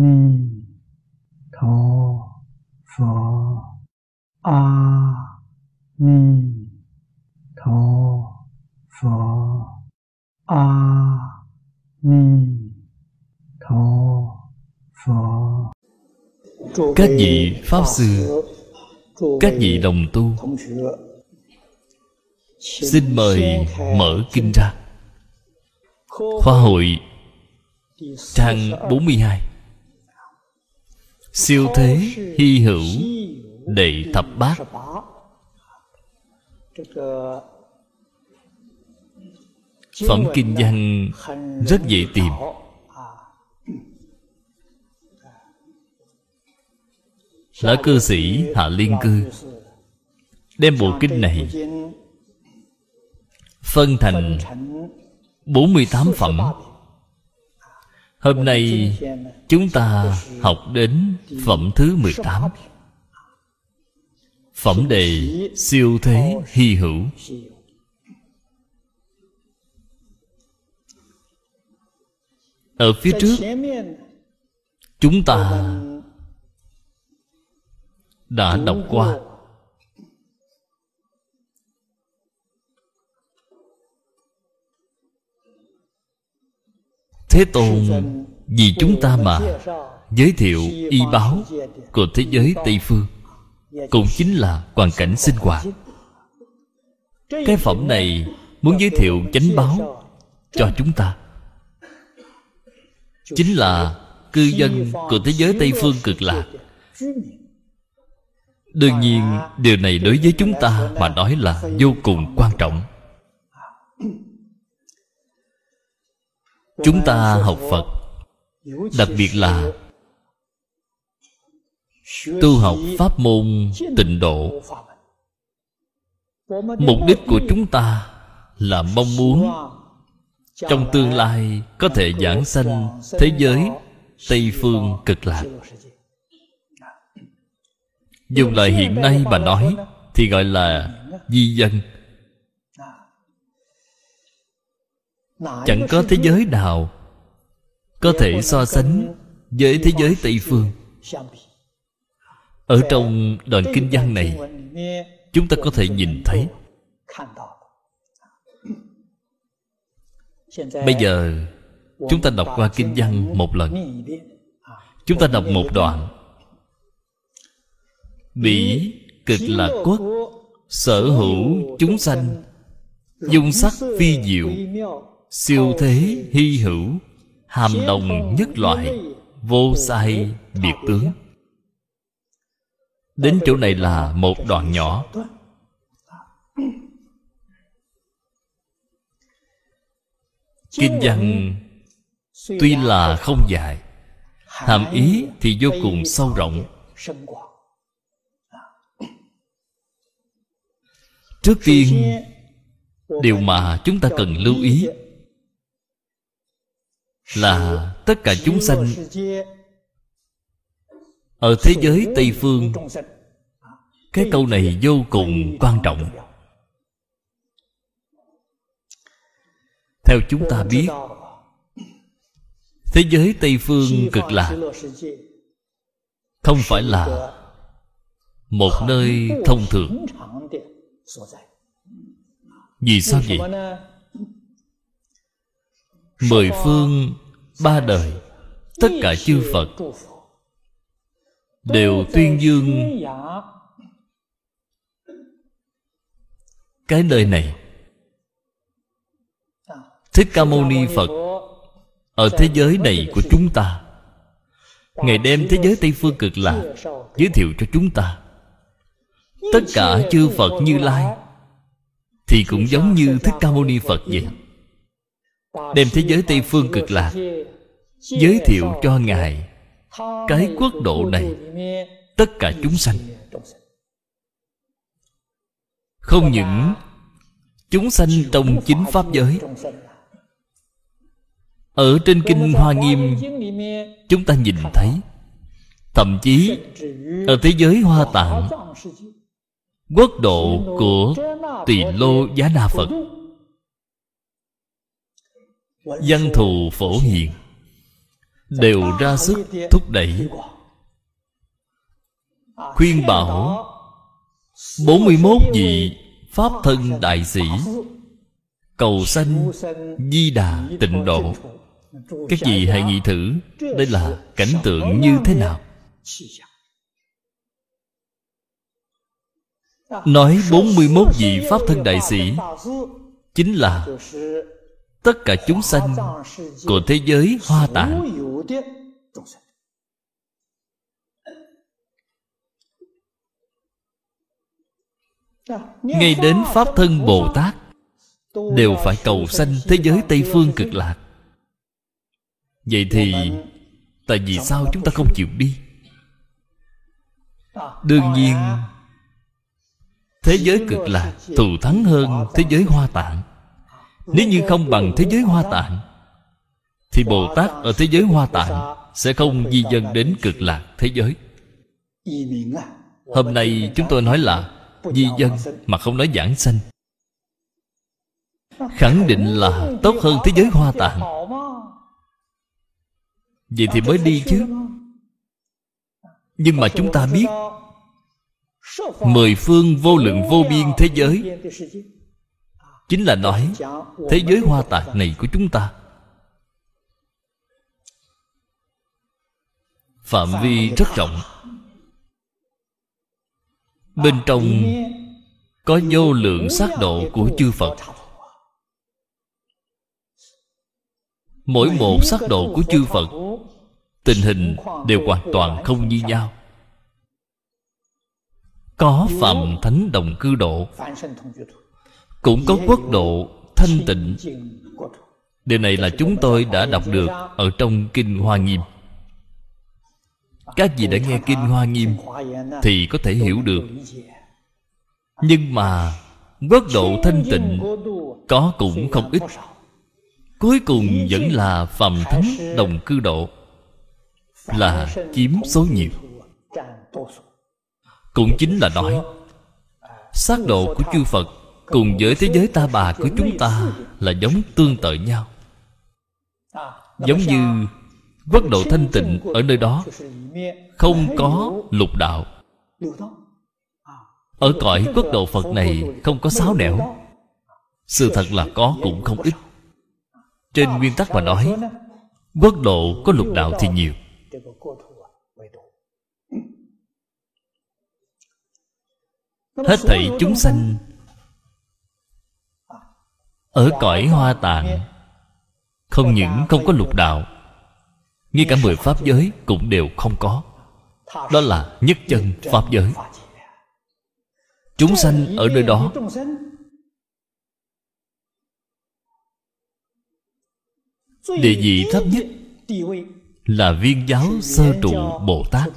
ni tho pho. A ni tho pho. A ni tho pho. Các vị pháp sư, các vị đồng tu, xin mời mở kinh ra. Khoa hội trang 42 siêu thế, hy hữu đệ thập bát. Phẩm kinh văn rất dễ tìm. Lão cư sĩ hạ liên cư đem bộ kinh này phân thành 48 phẩm. Hôm nay chúng ta học đến phẩm thứ 18 Phẩm đề siêu thế hy hữu. Ở phía trước, Chúng ta Đã đọc qua. Thế Tôn vì chúng ta mà giới thiệu y báo của thế giới Tây Phương Cũng chính là hoàn cảnh sinh hoạt. Cái phẩm này muốn giới thiệu chánh báo cho chúng ta. Chính là cư dân của thế giới Tây Phương cực lạc. Đương nhiên điều này đối với chúng ta mà nói là vô cùng quan trọng chúng ta học phật, đặc biệt là tu học pháp môn tịnh độ. Mục đích của chúng ta là mong muốn trong tương lai có thể giảng sanh thế giới tây phương cực lạc. Dùng lời hiện nay mà nói thì gọi là di dân. Chẳng có thế giới nào có thể so sánh với thế giới tây phương. ở trong đoạn kinh văn này chúng ta có thể nhìn thấy bây giờ chúng ta đọc qua kinh văn một lần. Chúng ta đọc một đoạn. Bỉ cực lạc quốc sở hữu chúng sanh dung sắc phi diệu siêu thế hy hữu hàm đồng nhất loại vô sai biệt tướng. Đến chỗ này là một đoạn nhỏ. Kinh văn tuy là không dài hàm ý thì vô cùng sâu rộng. Trước tiên điều mà chúng ta cần lưu ý là tất cả chúng sanh ở thế giới tây phương. Cái câu này vô cùng quan trọng. Theo chúng ta biết, thế giới tây phương cực lạc không phải là một nơi thông thường. Vì sao vậy? Mười phương ba đời, tất cả chư phật đều tuyên dương. Cái nơi này, thích ca mâu ni phật ở thế giới này của chúng ta. Ngài đem thế giới tây phương cực lạc giới thiệu cho chúng ta. Tất cả chư phật như lai thì cũng giống như thích ca mâu ni phật vậy đem thế giới tây phương cực lạc giới thiệu cho ngài. Cái quốc độ này, tất cả chúng sanh. Không những chúng sanh trong chính pháp giới, ở trên kinh hoa nghiêm, chúng ta nhìn thấy, thậm chí ở thế giới hoa tạng, quốc độ của tỳ lô giá na phật văn thù phổ hiện đều ra sức thúc đẩy. Khuyên bảo 41 vị Pháp thân đại sĩ, Cầu sanh Di Đà tịnh độ. Các vị hãy nghĩ thử, Đây là cảnh tượng như thế nào? Nói 41 vị Pháp thân đại sĩ Chính là Tất cả chúng sanh Của thế giới hoa tạng ngay đến pháp thân bồ tát, đều phải cầu sanh thế giới tây phương cực lạc. Vậy thì, tại vì sao chúng ta không chịu đi? Đương nhiên, thế giới cực lạc thù thắng hơn thế giới hoa tạng nếu như không bằng thế giới hoa tạng, thì bồ tát ở thế giới hoa tạng sẽ không di dân đến cực lạc thế giới. Hôm nay chúng tôi nói là di dân mà không nói giảng sanh. Khẳng định là tốt hơn thế giới hoa tạng. Vậy thì mới đi chứ. Nhưng mà chúng ta biết, mười phương vô lượng vô biên thế giới chính là nói, thế giới hoa tạc này của chúng ta. Phạm vi rất rộng. Bên trong có vô lượng sát độ của chư phật. Mỗi một sắc độ của chư phật, tình hình đều hoàn toàn không như nhau. Có phạm thánh đồng cư độ cũng có quốc độ, thanh tịnh. Điều này là chúng tôi đã đọc được ở trong kinh hoa nghiêm. Các vị đã nghe kinh hoa nghiêm thì có thể hiểu được. Nhưng mà quốc độ thanh tịnh có cũng không ít. Cuối cùng vẫn là phàm thánh đồng cư độ, là chiếm số nhiều. Cũng chính là nói, xác độ của chư phật cùng với thế giới ta bà của chúng ta là giống tương tự nhau. Giống như quốc độ thanh tịnh ở nơi đó không có lục đạo. Ở cõi quốc độ phật này không có sáo nẻo. Sự thật là có cũng không ít. Trên nguyên tắc mà nói, quốc độ có lục đạo thì nhiều. Hết thảy chúng sanh ở cõi hoa tạng không những không có lục đạo, ngay cả mười pháp giới cũng đều không có. Đó là nhất chân pháp giới. Chúng sanh ở nơi đó, địa vị thấp nhất là viên giáo sơ trụ bồ tát.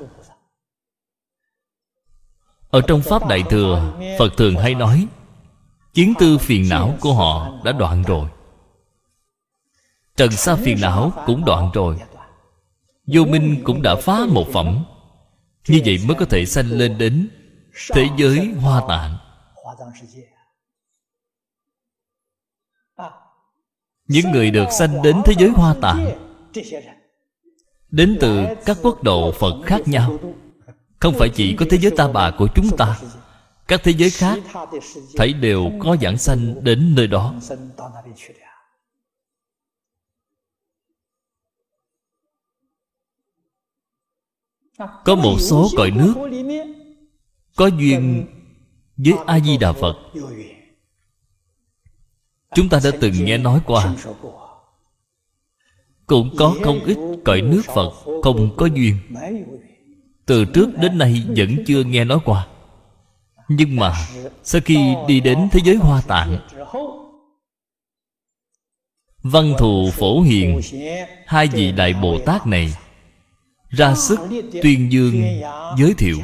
Ở trong pháp đại thừa, phật thường hay nói kiến tư phiền não của họ đã đoạn rồi. Trần sa phiền não cũng đoạn rồi. Vô minh cũng đã phá một phẩm. Như vậy mới có thể sanh lên đến thế giới hoa tạng. Những người được sanh đến thế giới hoa tạng đến từ các quốc độ phật khác nhau. Không phải chỉ có thế giới ta bà của chúng ta các thế giới khác thấy đều có giảng sanh đến nơi đó. Có một số cõi nước có duyên với a di đà phật. Chúng ta đã từng nghe nói qua. Cũng có không ít cõi nước phật không có duyên. Từ trước đến nay vẫn chưa nghe nói qua nhưng mà, sau khi đi đến thế giới hoa tạng, văn thù phổ hiền, hai vị đại bồ tát này ra sức tuyên dương giới thiệu.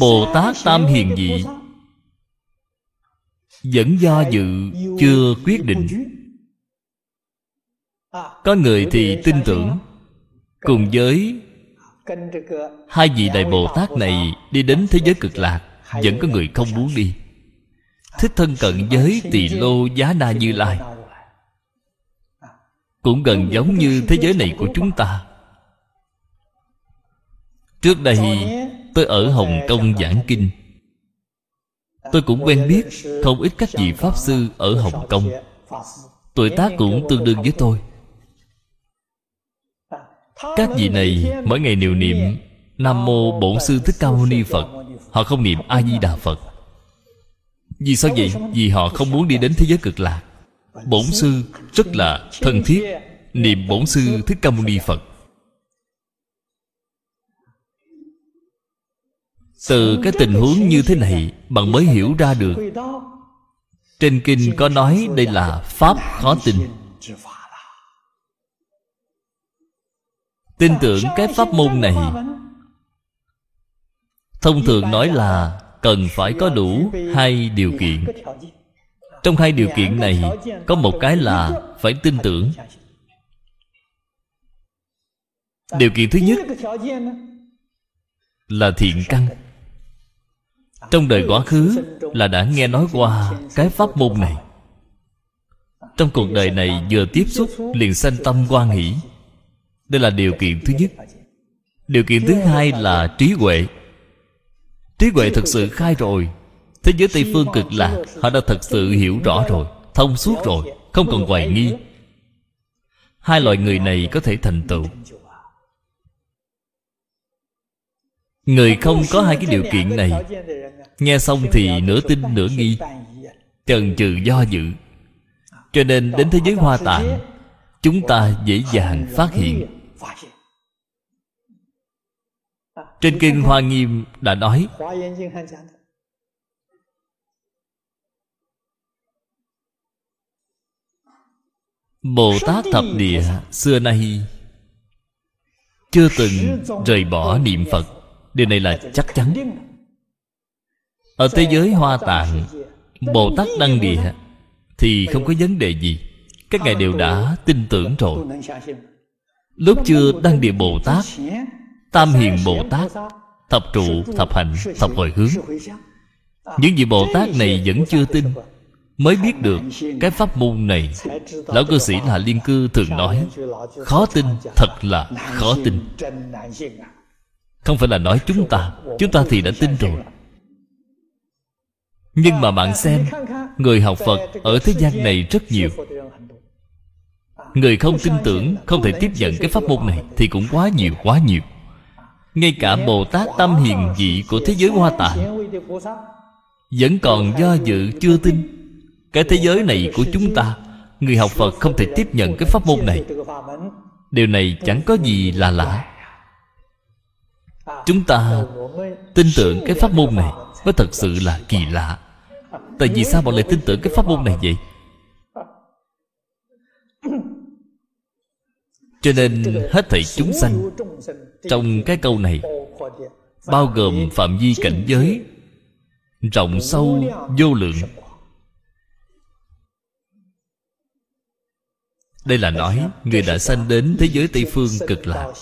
Bồ tát tam hiền vị vẫn do dự, chưa quyết định. Có người thì tin tưởng cùng với hai vị đại bồ tát này đi đến thế giới cực lạc, vẫn có người không muốn đi. Thích thân cận với tỳ lô giá na như lai. Cũng gần giống như thế giới này của chúng ta. Trước đây, tôi ở hồng kông giảng kinh. Tôi cũng quen biết không ít các vị pháp sư ở hồng kông. Tuổi tác cũng tương đương với tôi các vị này mỗi ngày đều niệm nam mô bổn sư thích ca mâu ni phật. Họ không niệm a di đà phật. Vì sao vậy? Vì họ không muốn đi đến thế giới cực lạc. Bổn sư rất là thân thiết niệm bổn sư thích ca mâu ni phật. Từ cái tình huống như thế này, bạn mới hiểu ra được. Trên kinh có nói đây là pháp khó tin. Tin tưởng cái pháp môn này. Thông thường nói là cần phải có đủ hai điều kiện. Trong hai điều kiện này, có một cái là phải tin tưởng. Điều kiện thứ nhất là thiện căn. Trong đời quá khứ là đã nghe nói qua cái pháp môn này. Trong cuộc đời này vừa tiếp xúc liền sanh tâm quan hỷ đây là điều kiện thứ nhất. Điều kiện thứ hai là trí huệ. Trí huệ thực sự khai rồi. Thế giới tây phương cực lạc, họ đã thật sự hiểu rõ rồi, thông suốt rồi, không còn hoài nghi. Hai loại người này có thể thành tựu. Người không có hai cái điều kiện này. Nghe xong thì nửa tin, nửa nghi. Chần chừ do dự. Cho nên đến thế giới hoa tạng, chúng ta dễ dàng phát hiện trên kinh hoa nghiêm đã nói bồ tát thập địa xưa nay chưa từng rời bỏ niệm phật điều này là chắc chắn ở thế giới hoa tạng bồ tát đăng địa thì không có vấn đề gì các ngài đều đã tin tưởng rồi lúc chưa đăng địa bồ tát, tam hiền bồ tát, thập trụ, thập hạnh, thập hồi hướng. Những vị bồ tát này vẫn chưa tin, mới biết được cái pháp môn này. Lão cư sĩ là liên cư thường nói, khó tin, thật là khó tin. Không phải là nói chúng ta chúng ta thì đã tin rồi. Nhưng mà bạn xem, người học phật ở thế gian này rất nhiều người không tin tưởng, không thể tiếp nhận cái pháp môn này thì cũng quá nhiều quá nhiều. Ngay cả bồ tát tâm hiền dị của thế giới hoa tạng vẫn còn do dự, chưa tin. Cái thế giới này của chúng ta, người học phật không thể tiếp nhận cái pháp môn này. Điều này chẳng có gì là lạ. Chúng ta tin tưởng cái pháp môn này mới thật sự là kỳ lạ. Tại vì sao bọn lại tin tưởng cái pháp môn này vậy? Cho nên hết thảy chúng sanh trong cái câu này bao gồm phạm vi cảnh giới rộng sâu vô lượng. đây là nói người đã sanh đến thế giới tây phương cực lạc.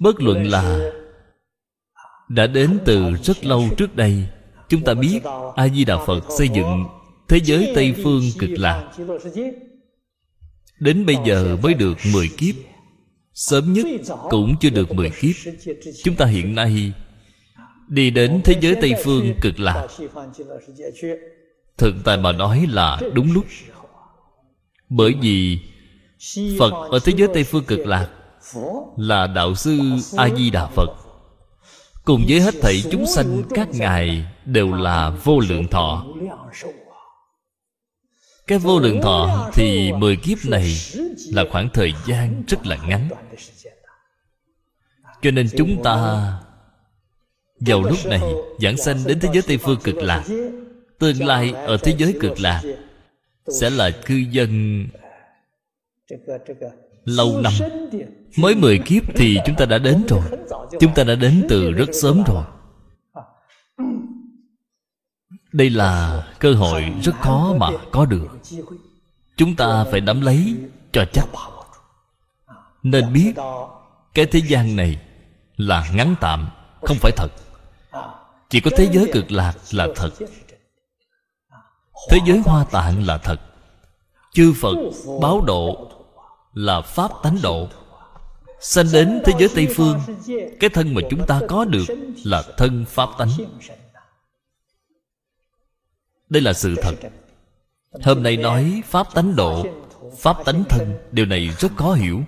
bất luận là đã đến từ rất lâu trước đây chúng ta biết a di đà phật xây dựng thế giới tây phương cực lạc đến bây giờ mới được 10 kiếp. Sớm nhất cũng chưa được 10 kiếp. Chúng ta hiện nay đi đến thế giới tây phương cực lạc thực tại mà nói là đúng lúc. Bởi vì phật ở thế giới tây phương cực lạc là đạo sư a di đà phật. Cùng với hết thảy chúng sanh các ngài đều là vô lượng thọ cái vô lượng thọ thì mười kiếp này là khoảng thời gian rất là ngắn. Cho nên chúng ta vào lúc này giảng sanh đến thế giới tây phương cực lạc tương lai ở thế giới cực lạc sẽ là cư dân lâu năm. Mới mười kiếp thì chúng ta đã đến rồi. Chúng ta đã đến từ rất sớm rồi đây là cơ hội rất khó mà có được. Chúng ta phải nắm lấy cho chắc. Nên biết cái thế gian này là ngắn tạm, không phải thật. Chỉ có thế giới cực lạc là thật. Thế giới hoa tạng là thật. Chư phật báo độ là pháp tánh độ. Sanh đến thế giới tây phương, cái thân mà chúng ta có được là thân pháp tánh đây là sự thật. Hôm nay nói pháp tánh độ, pháp tánh thân, điều này rất khó hiểu.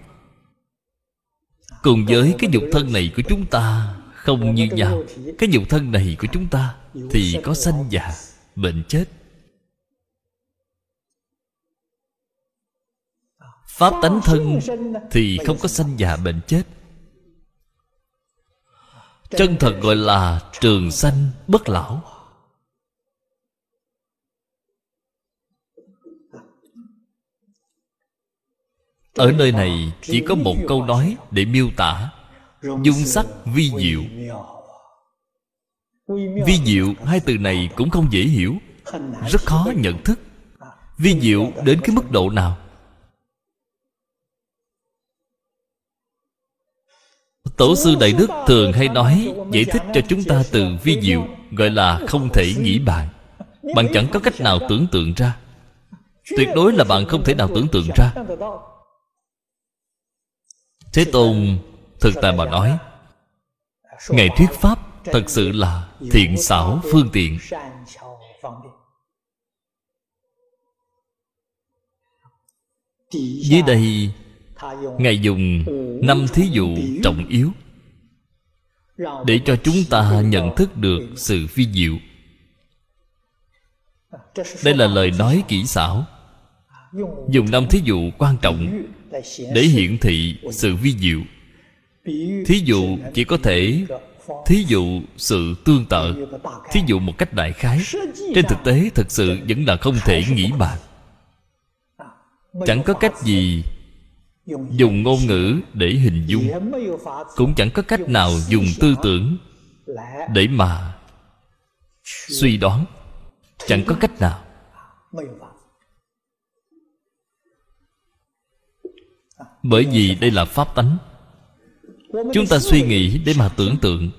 Cùng với cái dục thân này của chúng ta, không như nhau. Cái dục thân này của chúng ta thì có sanh già, bệnh chết. Pháp tánh thân thì không có sanh già, bệnh chết. Chân thật gọi là trường sanh bất lão. Ở nơi này chỉ có một câu nói để miêu tả dung sắc vi diệu. Vi diệu, hai từ này cũng không dễ hiểu, rất khó nhận thức. Vi diệu đến cái mức độ nào? Tổ sư đại đức thường hay nói, giải thích cho chúng ta từ vi diệu, gọi là không thể nghĩ bàn bạn chẳng có cách nào tưởng tượng ra. Tuyệt đối là bạn không thể nào tưởng tượng ra thế tôn thực tại mà nói ngày thuyết pháp thật sự là thiện xảo phương tiện. Dưới đây, ngài dùng năm thí dụ trọng yếu để cho chúng ta nhận thức được sự phi diệu. Đây là lời nói kỹ xảo, dùng năm thí dụ quan trọng để hiển thị sự vi diệu. Thí dụ chỉ có thể thí dụ sự tương tự, thí dụ một cách đại khái. Trên thực tế, thực sự vẫn là không thể nghĩ bàn. Chẳng có cách gì dùng ngôn ngữ để hình dung, cũng chẳng có cách nào dùng tư tưởng để mà suy đoán. Chẳng có cách nào. Bởi vì đây là pháp tánh. Chúng ta suy nghĩ để mà tưởng tượng.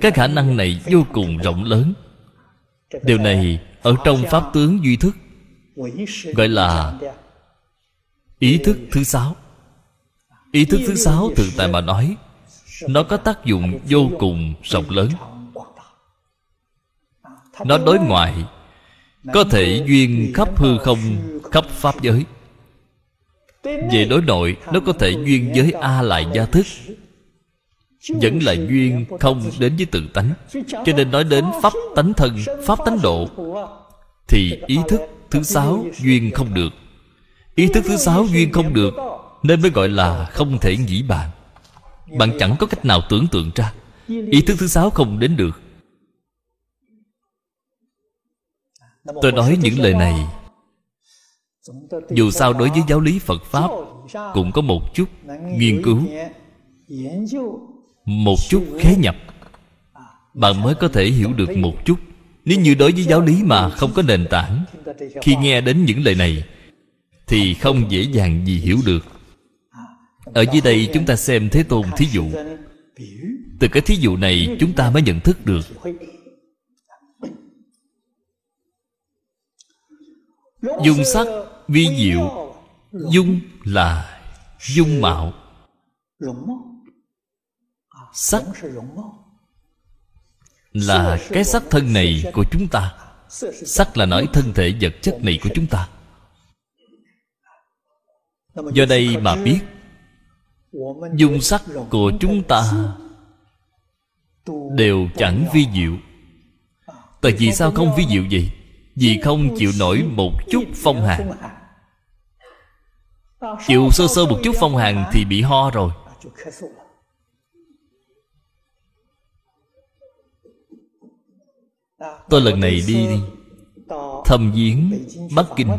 Các khả năng này vô cùng rộng lớn. Điều này ở trong pháp tướng duy thức, gọi là ý thức thứ sáu. Ý thức thứ sáu từ tại mà nói, nó có tác dụng vô cùng rộng lớn. Nó đối ngoại, có thể duyên khắp hư không, khắp pháp giới về đối nội, nó có thể duyên với a lại gia thức. Vẫn là duyên không đến với tự tánh. Cho nên nói đến pháp tánh thân, pháp tánh độ, thì ý thức thứ sáu duyên không được. Ý thức thứ sáu duyên không được, nên mới gọi là không thể nghĩ bạn bạn chẳng có cách nào tưởng tượng ra, ý thức thứ sáu không đến được. Tôi nói những lời này dù sao đối với giáo lý phật pháp, cũng có một chút nghiên cứu, một chút khế nhập. Bạn mới có thể hiểu được một chút. Nếu như đối với giáo lý mà không có nền tảng, khi nghe đến những lời này, thì không dễ dàng gì hiểu được. Ở dưới đây chúng ta xem thế tôn thí dụ. Từ cái thí dụ này chúng ta mới nhận thức được. Dung sắc vi diệu, dung là dung mạo. Sắc là cái sắc thân này của chúng ta. Sắc là nói thân thể vật chất này của chúng ta. Do đây mà biết, dung sắc của chúng ta đều chẳng vi diệu. Tại vì sao không vi diệu vậy? Vì không chịu nổi một chút phong hàn. Chịu sơ sơ một chút phong hàn thì bị ho rồi. Tôi lần này đi thăm viếng bắc kinh.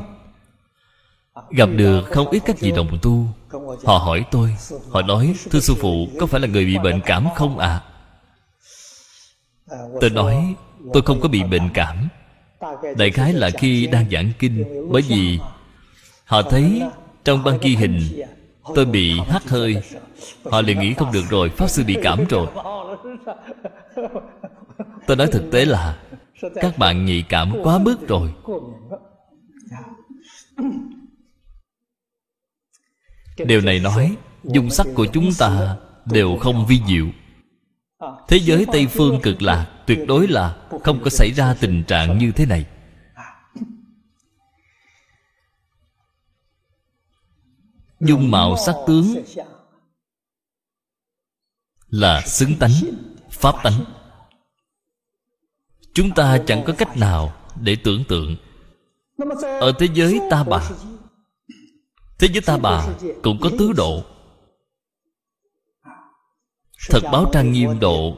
Gặp được không ít các vị đồng tu. Họ hỏi tôi, họ nói, thưa sư phụ, có phải là người bị bệnh cảm không ạ? À? tôi nói, tôi không có bị bệnh cảm đại khái là khi đang giảng kinh, bởi vì họ thấy trong băng ghi hình tôi bị hắt hơi. Họ liền nghĩ không được rồi, pháp sư bị cảm rồi tôi nói thực tế là các bạn nhạy cảm quá mức rồi. Điều này nói, dung sắc của chúng ta đều không vi diệu thế giới tây phương cực lạc tuyệt đối là không có xảy ra tình trạng như thế này. Dung mạo sắc tướng là xứng tánh pháp tánh. chúng ta chẳng có cách nào để tưởng tượng. Ở thế giới ta bà. thế giới ta bà cũng có tứ độ thật báo trang nghiêm độ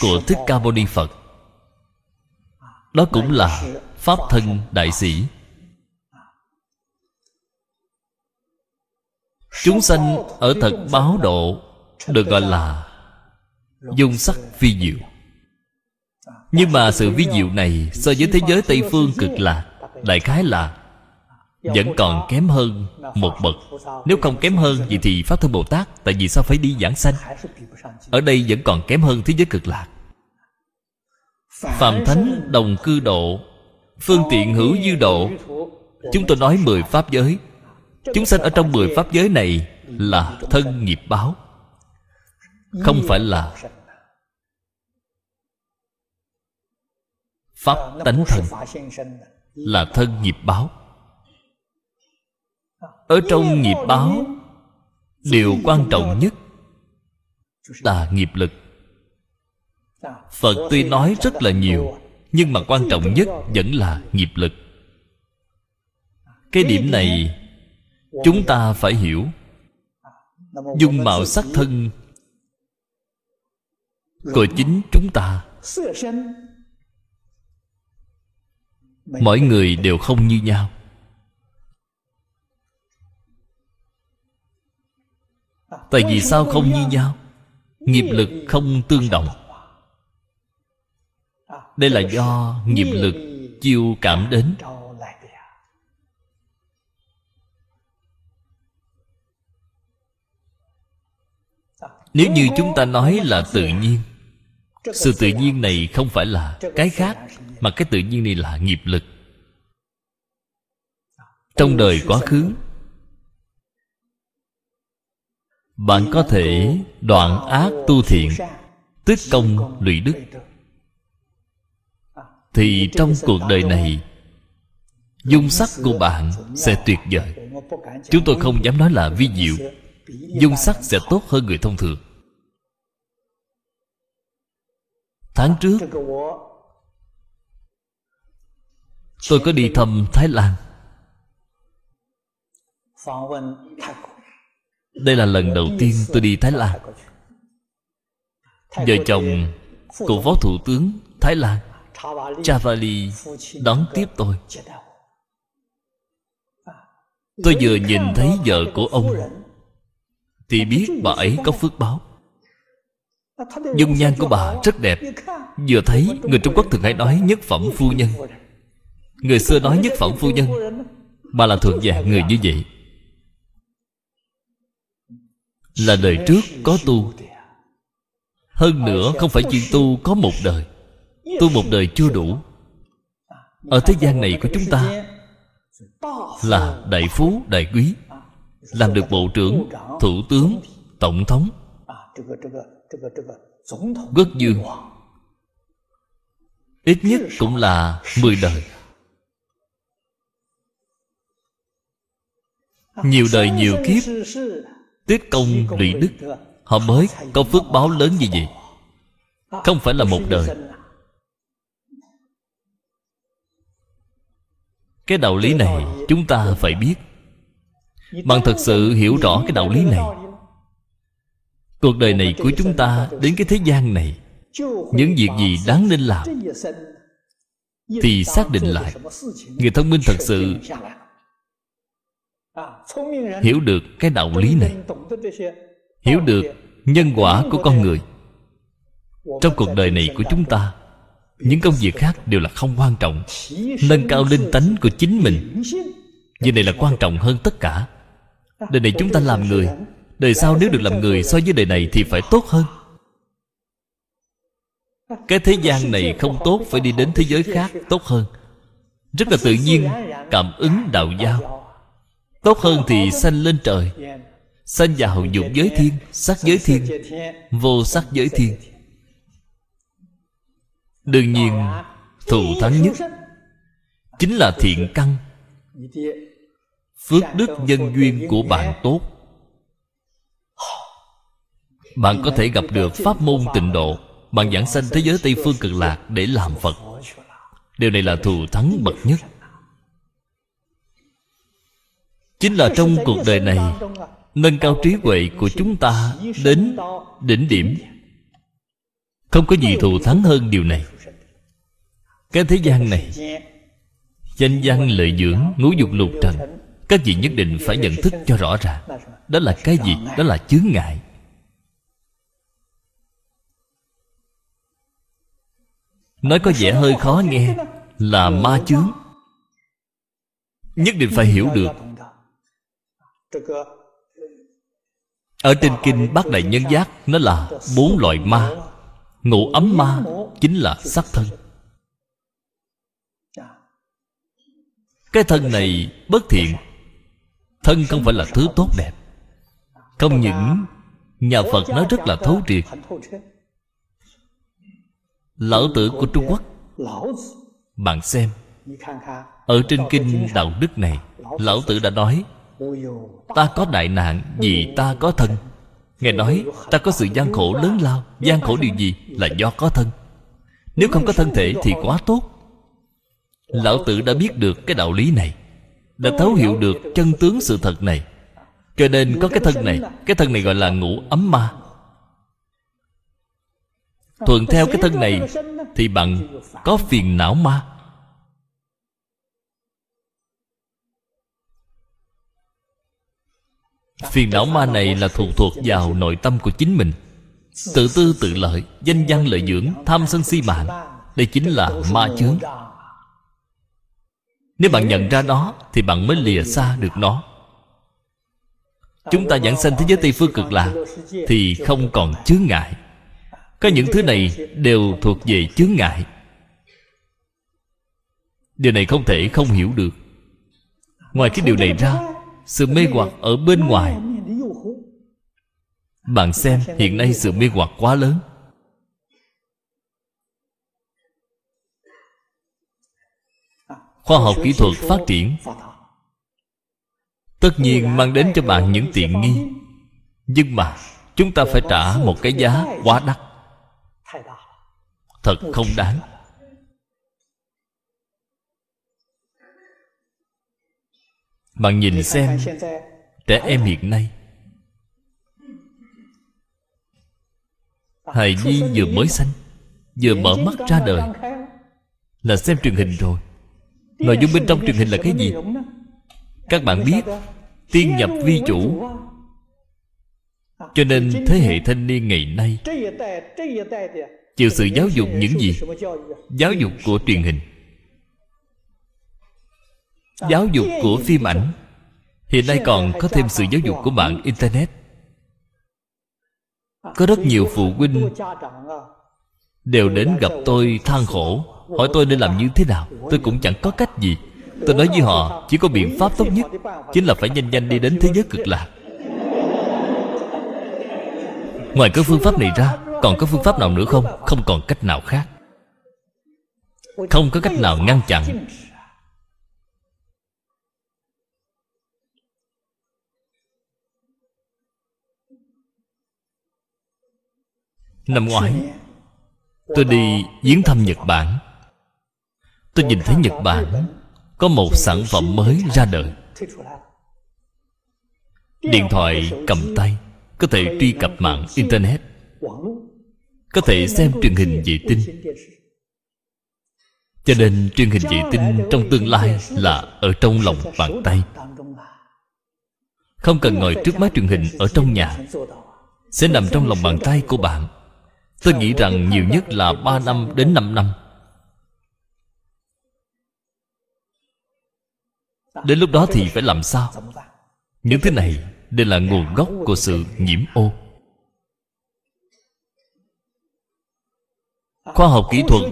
của thích ca mâu ni phật. Đó cũng là pháp thân đại sĩ. Chúng sanh ở thật báo độ được gọi là dung sắc phi diệu. Nhưng mà sự vi diệu này so với thế giới tây phương cực lạc, đại khái là vẫn còn kém hơn một bậc. Nếu không kém hơn vậy thì pháp thân bồ tát, tại vì sao phải đi giảng sanh? Ở đây vẫn còn kém hơn thế giới cực lạc. Phạm Thánh đồng cư độ, Phương tiện hữu dư độ, Chúng tôi nói mười pháp giới. Chúng sanh ở trong mười pháp giới này Là thân nghiệp báo. Không phải là Pháp tánh thần, Là thân nghiệp báo. Ở trong nghiệp báo, Điều quan trọng nhất Là nghiệp lực. Phật tuy nói rất là nhiều, nhưng mà quan trọng nhất vẫn là nghiệp lực. Cái điểm này chúng ta phải hiểu. Dung mạo sắc thân của chính chúng ta. Mỗi người đều không như nhau. Tại vì sao không như nhau? Nghiệp lực không tương đồng. Đây là do nghiệp lực chiêu cảm đến. Nếu như chúng ta nói là tự nhiên, sự tự nhiên này không phải là cái khác, mà cái tự nhiên này là nghiệp lực. Trong đời quá khứ bạn có thể đoạn ác tu thiện tích công lụy đức. Thì trong cuộc đời này, dung sắc của bạn sẽ tuyệt vời. Chúng tôi không dám nói là vi diệu. Dung sắc sẽ tốt hơn người thông thường. Tháng trước, tôi có đi thăm thái lan đây là lần đầu tiên tôi đi thái lan. Vợ chồng của phó thủ tướng thái lan Chavali đón tiếp tôi. Tôi vừa nhìn thấy vợ của ông, Thì biết bà ấy có phước báo. Dung nhan của bà rất đẹp. Vừa thấy người Trung Quốc thường hay nói nhất phẩm phu nhân. Người xưa nói nhất phẩm phu nhân. Bà là thuộc dạng người như vậy. Là đời trước có tu. Hơn nữa không phải chỉ tu có một đời. Tu một đời chưa đủ. Ở thế gian này của chúng ta là đại phú, đại quý, làm được bộ trưởng, thủ tướng, tổng thống, quốc dương ít nhất cũng là mười đời. Nhiều đời nhiều kiếp tiết công lụy đức họ mới có phước báo lớn như vậy. Không phải là một đời. cái đạo lý này chúng ta phải biết. bạn thật sự hiểu rõ cái đạo lý này. Cuộc đời này của chúng ta đến cái thế gian này những việc gì đáng nên làm thì xác định lại. người thông minh thật sự hiểu được cái đạo lý này. hiểu được nhân quả của con người. Trong cuộc đời này của chúng ta những công việc khác đều là không quan trọng. Nâng cao linh tánh của chính mình. việc này là quan trọng hơn tất cả. Đời này chúng ta làm người. đời sau nếu được làm người so với đời này thì phải tốt hơn. Cái thế gian này không tốt phải đi đến thế giới khác tốt hơn. Rất là tự nhiên cảm ứng đạo giao tốt hơn thì sanh lên trời. Sanh vào dục giới thiên, sắc giới thiên, vô sắc giới thiên. Đương nhiên, thù thắng nhất chính là thiện căn. Phước đức nhân duyên của bạn tốt. Bạn có thể gặp được pháp môn tịnh độ. Bạn giảng sanh thế giới tây phương cực lạc để làm phật. Điều này là thù thắng bậc nhất. Chính là trong cuộc đời này, nâng cao trí huệ của chúng ta đến đỉnh điểm. Không có gì thù thắng hơn điều này. Cái thế gian này, danh văn lợi dưỡng, ngũ dục lục trần, các vị nhất định phải nhận thức cho rõ ràng, đó là cái gì, đó là chướng ngại. Nói có vẻ hơi khó nghe, là ma chướng. Nhất định phải hiểu được ở trên kinh bát đại nhân giác, nó là bốn loại ma. Ngũ ấm ma chính là sắc thân. Cái thân này bất thiện. Thân không phải là thứ tốt đẹp. Không những nhà phật nói rất là thấu triệt. Lão tử của trung quốc, bạn xem, ở trên kinh đạo đức này, lão tử đã nói ta có đại nạn vì ta có thân. Nghe nói, ta có sự gian khổ lớn lao. Gian khổ điều gì là do có thân? Nếu không có thân thể thì quá tốt. Lão tử đã biết được cái đạo lý này, đã thấu hiểu được chân tướng sự thật này. Cho nên có cái thân này, cái thân này gọi là ngũ ấm ma. Thuận theo cái thân này thì bạn có phiền não ma. Phiền não ma này là thuộc thuộc vào nội tâm của chính mình. Tự tư tự lợi, danh văn lợi dưỡng, tham sân si mạng. Đây chính là ma chướng. Nếu bạn nhận ra nó, thì bạn mới lìa xa được nó. Chúng ta giảng sanh thế giới tây phương cực lạc, thì không còn chướng ngại. Có những thứ này đều thuộc về chướng ngại. Điều này không thể không hiểu được. Ngoài cái điều này ra sự mê hoặc ở bên ngoài. Bạn xem, hiện nay sự mê hoặc quá lớn. Khoa học kỹ thuật phát triển. Tất nhiên mang đến cho bạn những tiện nghi. Nhưng mà, chúng ta phải trả một cái giá quá đắt. Thật không đáng. Bạn nhìn xem trẻ em hiện nay. Hài nhi vừa mới sanh vừa mở mắt ra đời. là xem truyền hình rồi. Nội dung bên trong truyền hình là cái gì? các bạn biết tiên nhập vi chủ. Cho nên thế hệ thanh niên ngày nay chịu sự giáo dục những gì? giáo dục của truyền hình giáo dục của phim ảnh hiện nay còn có thêm sự giáo dục của mạng internet có rất nhiều phụ huynh đều đến gặp tôi than khổ hỏi tôi nên làm như thế nào tôi cũng chẳng có cách gì tôi nói với họ chỉ có biện pháp tốt nhất chính là phải nhanh nhanh đi đến thế giới cực lạc ngoài cái phương pháp này ra còn có phương pháp nào nữa không không còn cách nào khác không có cách nào ngăn chặn năm ngoái tôi đi viếng thăm nhật bản. Tôi nhìn thấy nhật bản có một sản phẩm mới ra đời. Điện thoại cầm tay có thể truy cập mạng internet có thể xem truyền hình vệ tinh. Cho nên truyền hình vệ tinh trong tương lai là ở trong lòng bàn tay. Không cần ngồi trước máy truyền hình ở trong nhà sẽ nằm trong lòng bàn tay của bạn tôi nghĩ rằng nhiều nhất là 3 năm đến 5 năm. Đến lúc đó thì phải làm sao? Những thứ này đều là nguồn gốc của sự nhiễm ô. Khoa học kỹ thuật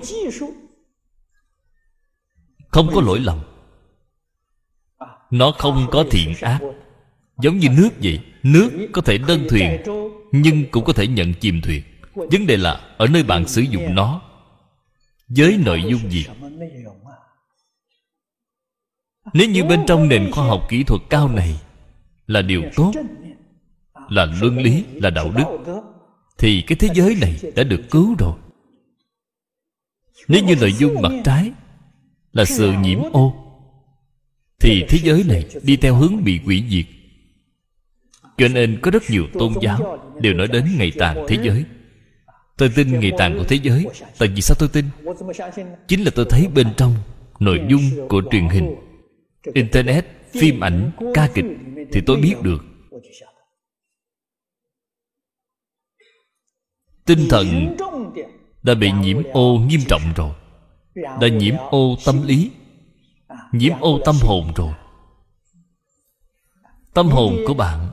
không có lỗi lầm. Nó không có thiện ác. Giống như nước vậy, nước có thể đơn thuyền, nhưng cũng có thể nhận chìm thuyền vấn đề là ở nơi bạn sử dụng nó, với nội dung gì? Nếu như bên trong nền khoa học kỹ thuật cao này là điều tốt, là luân lý, là đạo đức, thì cái thế giới này đã được cứu rồi. Nếu như nội dung mặt trái là sự nhiễm ô, thì thế giới này đi theo hướng bị quỷ diệt. Cho nên có rất nhiều tôn giáo đều nói đến ngày tàn thế giới tôi tin ngày tàn của thế giới. tại vì sao tôi tin? Chính là tôi thấy bên trong nội dung của truyền hình internet phim ảnh ca kịch thì tôi biết được. tinh thần đã bị nhiễm ô nghiêm trọng rồi. Đã nhiễm ô tâm lý. Nhiễm ô tâm hồn rồi. Tâm hồn của bạn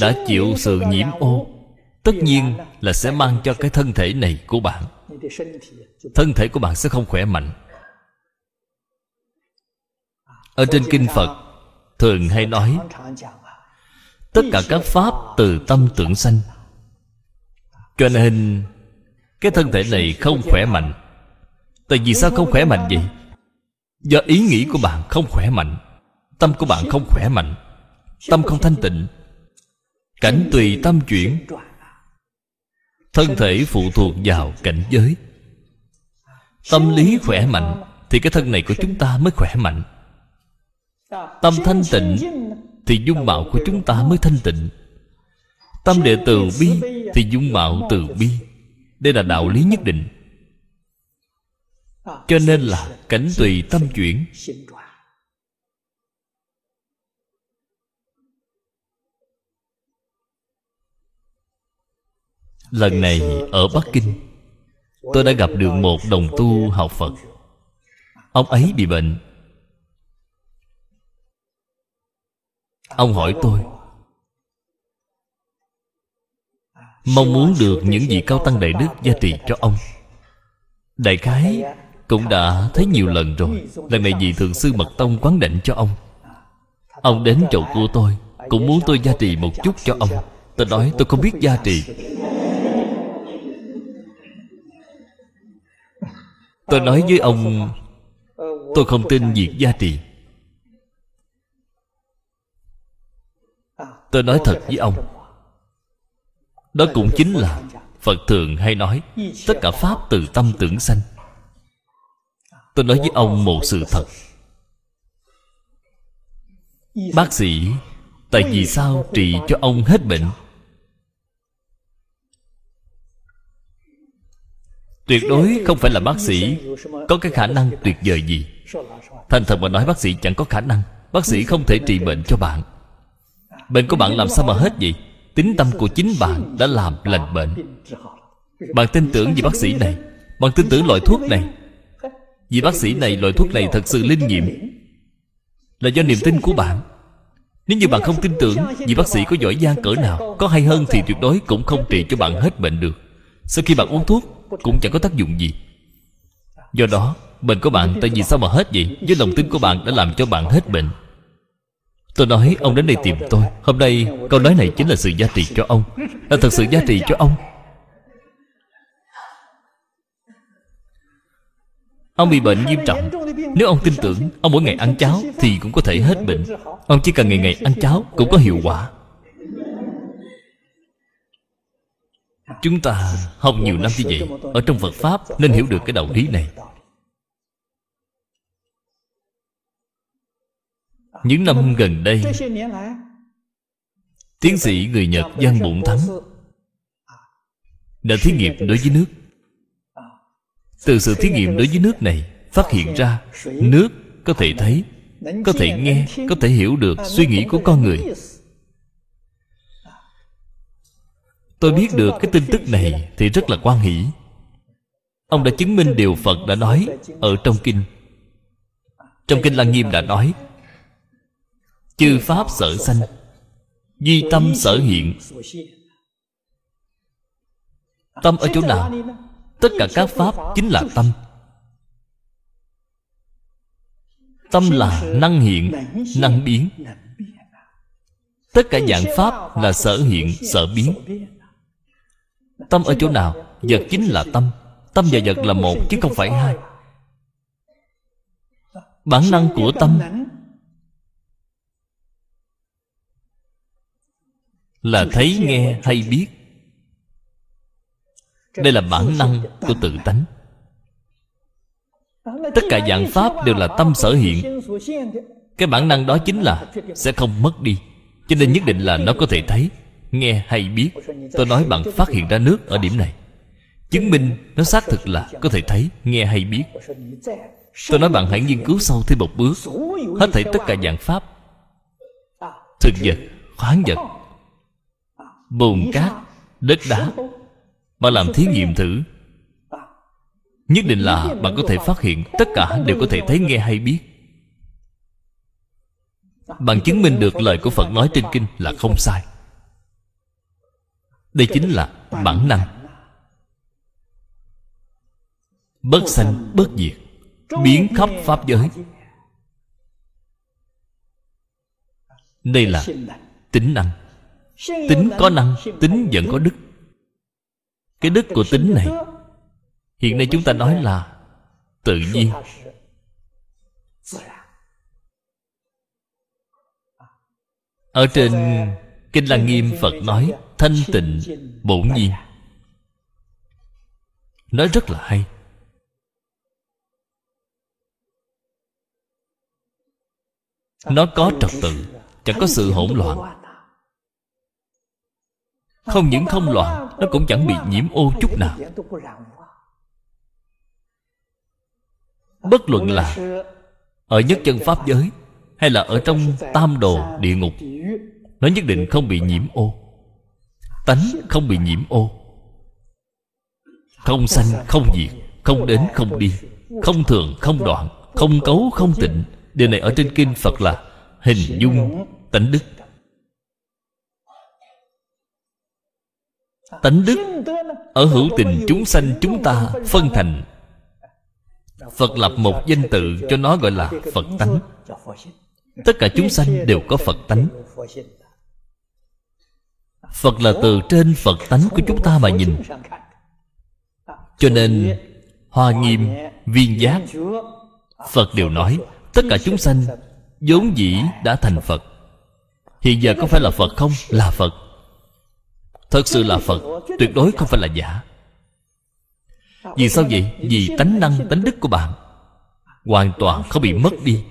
đã chịu sự nhiễm ô tất nhiên là sẽ mang cho cái thân thể này của bạn. Thân thể của bạn sẽ không khỏe mạnh. Ở trên kinh phật, thường hay nói, tất cả các pháp từ tâm tưởng sanh. Cho nên, cái thân thể này không khỏe mạnh. Tại vì sao không khỏe mạnh vậy? Do ý nghĩ của bạn không khỏe mạnh, tâm của bạn không khỏe mạnh, tâm không thanh tịnh. Cảnh tùy tâm chuyển thân thể phụ thuộc vào cảnh giới. Tâm lý khỏe mạnh thì cái thân này của chúng ta mới khỏe mạnh. Tâm thanh tịnh thì dung mạo của chúng ta mới thanh tịnh. Tâm địa từ bi thì dung mạo từ bi. Đây là đạo lý nhất định. Cho nên là cảnh tùy tâm chuyển. Lần này ở bắc kinh, tôi đã gặp được một đồng tu học phật. Ông ấy bị bệnh. Ông hỏi tôi, mong muốn được những vị cao tăng đại đức gia trì cho ông? Đại khái cũng đã thấy nhiều lần rồi. Lần này vị thượng sư mật tông quán định cho ông. Ông đến chầu của tôi, cũng muốn tôi gia trì một chút cho ông. Tôi nói, tôi không biết gia trì. Tôi nói với ông, tôi không tin việc gia trì. Tôi nói thật với ông, đó cũng chính là phật thường hay nói, tất cả pháp từ tâm tưởng sanh. Tôi nói với ông một sự thật. Bác sĩ, tại vì sao trị cho ông hết bệnh? Tuyệt đối không phải là bác sĩ có cái khả năng tuyệt vời gì. Thành thật mà nói, bác sĩ chẳng có khả năng. Bác sĩ không thể trị bệnh cho bạn. Bệnh của bạn làm sao mà hết vậy? Tính tâm của chính bạn đã làm lành bệnh. Bạn tin tưởng vì bác sĩ này. Bạn tin tưởng loại thuốc này. Vì bác sĩ này loại thuốc này thật sự linh nghiệm. Là do niềm tin của bạn. Nếu như bạn không tin tưởng vì bác sĩ có giỏi giang cỡ nào, có hay hơn thì tuyệt đối cũng không trị cho bạn hết bệnh được. Sau khi bạn uống thuốc cũng chẳng có tác dụng gì. Do đó bệnh của bạn tại vì sao mà hết vậy? Với lòng tin của bạn đã làm cho bạn hết bệnh. Tôi nói, ông đến đây tìm tôi. Hôm nay, câu nói này chính là sự giá trị cho ông. Là thật sự giá trị cho ông. Ông bị bệnh nghiêm trọng. Nếu ông tin tưởng, Ông mỗi ngày ăn cháo Thì cũng có thể hết bệnh. Ông chỉ cần ngày ngày ăn cháo Cũng có hiệu quả. Chúng ta học nhiều năm như vậy, Ở trong Phật Pháp Nên hiểu được cái đạo lý này. Những năm gần đây, Tiến sĩ người Nhật Giang Bụng Thắng Đã thí nghiệm đối với nước. Từ sự thí nghiệm đối với nước này, phát hiện ra nước có thể thấy, có thể nghe, có thể hiểu được suy nghĩ của con người. Tôi biết được cái tin tức này thì rất là quan hỷ. Ông đã chứng minh điều phật đã nói ở trong kinh. Trong kinh lăng nghiêm đã nói, chư pháp sở sanh duy tâm sở hiện. Tâm ở chỗ nào? Tất cả các pháp chính là tâm. Tâm là năng hiện, năng biến. Tất cả dạng pháp là sở hiện, sở biến tâm ở chỗ nào? Vật chính là tâm. Tâm và vật là một, chứ không phải hai. Bản năng của tâm là thấy, nghe hay biết. Đây là bản năng của tự tánh. Tất cả dạng pháp đều là tâm sở hiện. Cái bản năng đó chính là sẽ không mất đi, cho nên nhất định là nó có thể thấy nghe hay biết, tôi nói bạn phát hiện ra nước ở điểm này. Chứng minh nó xác thực là có thể thấy, nghe hay biết. Tôi nói bạn hãy nghiên cứu sâu thêm một bước, hết thảy tất cả dạng pháp. Thực vật, khoáng vật, bùn cát, đất đá bạn làm thí nghiệm thử. Nhất định là bạn có thể phát hiện, tất cả đều có thể thấy, nghe hay biết. Bạn chứng minh được lời của phật nói trên kinh là không sai đây chính là bản năng. Bất sanh, bất diệt, biến khắp pháp giới. Đây là tính năng. Tính có năng, tính vẫn có đức. Cái đức của tính này, hiện nay chúng ta nói là tự nhiên. Ở trên kinh lăng nghiêm phật nói thanh tịnh, bổn nhiên. Nói rất là hay. Nó có trật tự, chẳng có sự hỗn loạn. Không những không loạn, nó cũng chẳng bị nhiễm ô chút nào. Bất luận là ở nhất chân pháp giới hay là ở trong tam đồ địa ngục, nó nhất định không bị nhiễm ô tánh không bị nhiễm ô. Không sanh, không diệt, không đến, không đi, không thường, không đoạn, không cấu, không tịnh. Điều này ở trên kinh phật là hình dung tánh đức. Tánh đức ở hữu tình chúng sanh chúng ta phân thành. Phật lập một danh tự cho nó gọi là phật tánh. Tất cả chúng sanh đều có phật tánh phật là từ trên phật tánh của chúng ta mà nhìn. Cho nên, hoa nghiêm, viên giác, phật đều nói, tất cả chúng sanh vốn dĩ đã thành phật. Hiện giờ có phải là phật không? Là phật. Thật sự là phật, tuyệt đối không phải là giả. Vì sao vậy? Vì tánh năng, tánh đức của bạn hoàn toàn không bị mất đi.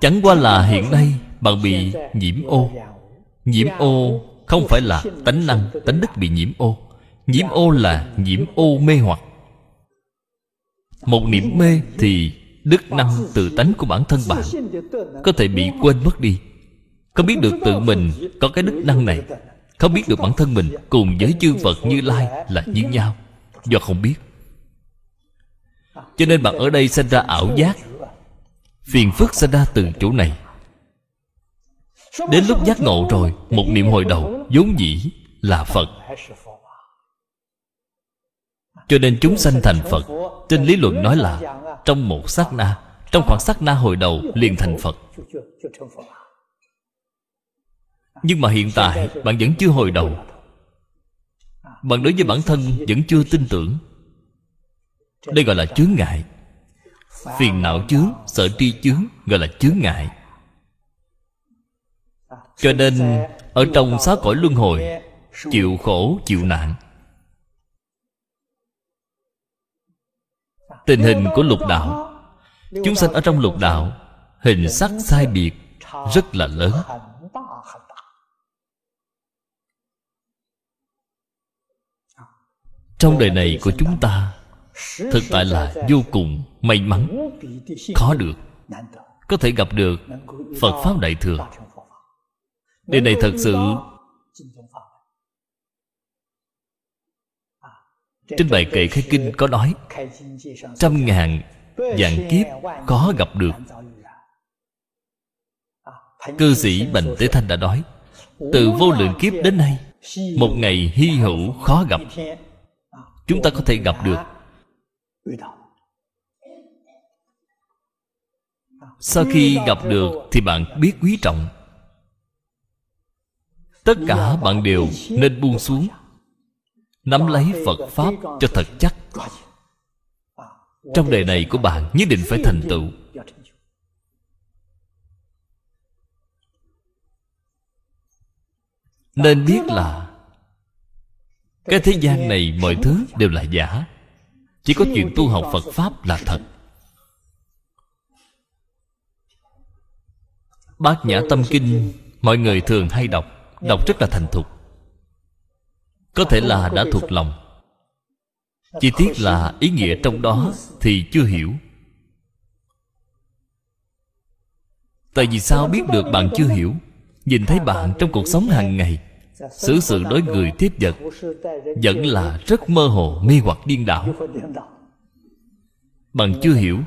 Chẳng qua là hiện nay bạn bị nhiễm ô. Nhiễm ô không phải là tánh năng, tánh đức bị nhiễm ô. Nhiễm ô là nhiễm ô mê hoặc. Một niệm mê thì đức năng tự tánh của bản thân bạn có thể bị quên mất đi. Không biết được tự mình có cái đức năng này. Không biết được bản thân mình cùng với chư phật như lai là như nhau. Do không biết. Cho nên bạn ở đây sinh ra ảo giác. Phiền phức sinh ra từ chỗ này đến lúc giác ngộ rồi, một niệm hồi đầu vốn dĩ là phật. Cho nên chúng sanh thành phật, trên lý luận nói là trong một sát na, trong khoảng sát na hồi đầu liền thành phật. Nhưng mà hiện tại, bạn vẫn chưa hồi đầu. Bạn đối với bản thân vẫn chưa tin tưởng. Đây gọi là chướng ngại. Phiền não chướng, sợ tri chướng, gọi là chướng ngại cho nên, ở trong sáu cõi luân hồi, chịu khổ, chịu nạn. Tình hình của lục đạo. Chúng sanh ở trong lục đạo, hình sắc sai biệt rất là lớn. Trong đời này của chúng ta, thực tại là vô cùng may mắn. Khó được. Có thể gặp được phật pháp đại thừa điều này thật sự trên bài kệ khai kinh có nói trăm ngàn vạn kiếp khó gặp được. Cư sĩ bành tế thanh đã nói từ vô lượng kiếp đến nay một ngày hy hữu khó gặp. Chúng ta có thể gặp được. Sau khi gặp được thì bạn biết quý trọng tất cả bạn đều nên buông xuống. nắm lấy phật pháp cho thật chắc. trong đời này của bạn nhất định phải thành tựu. Nên biết là cái thế gian này mọi thứ đều là giả. Chỉ có chuyện tu học phật pháp là thật. Bát nhã tâm kinh mọi người thường hay đọc đọc rất là thành thục. Có thể là đã thuộc lòng. Chi tiết là ý nghĩa trong đó thì chưa hiểu. Tại vì sao biết được bạn chưa hiểu? Nhìn thấy bạn trong cuộc sống hàng ngày. Xử sự đối người tiếp vật vẫn là rất mơ hồ, mê hoặc điên đảo. Bạn chưa hiểu.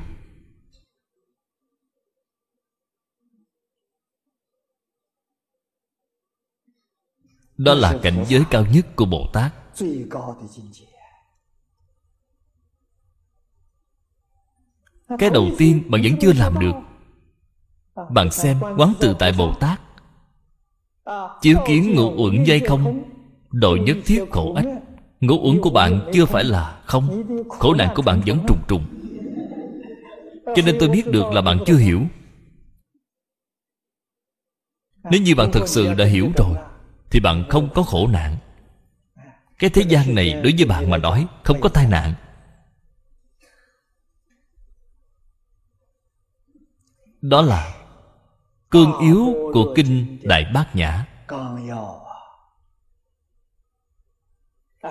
Đó là cảnh giới cao nhất của bồ tát. Cái đầu tiên bạn vẫn chưa làm được. Bạn xem quán từ tại bồ tát. Chiếu kiến ngũ uẩn dây không đội nhất thiết khổ ách. Ngũ uẩn của bạn chưa phải là không, khổ nạn của bạn vẫn trùng trùng. Cho nên tôi biết được là bạn chưa hiểu. Nếu như bạn thực sự đã hiểu rồi thì bạn không có khổ nạn. Cái thế gian này đối với bạn mà nói, không có tai nạn. Đó là cương yếu của kinh đại bát nhã.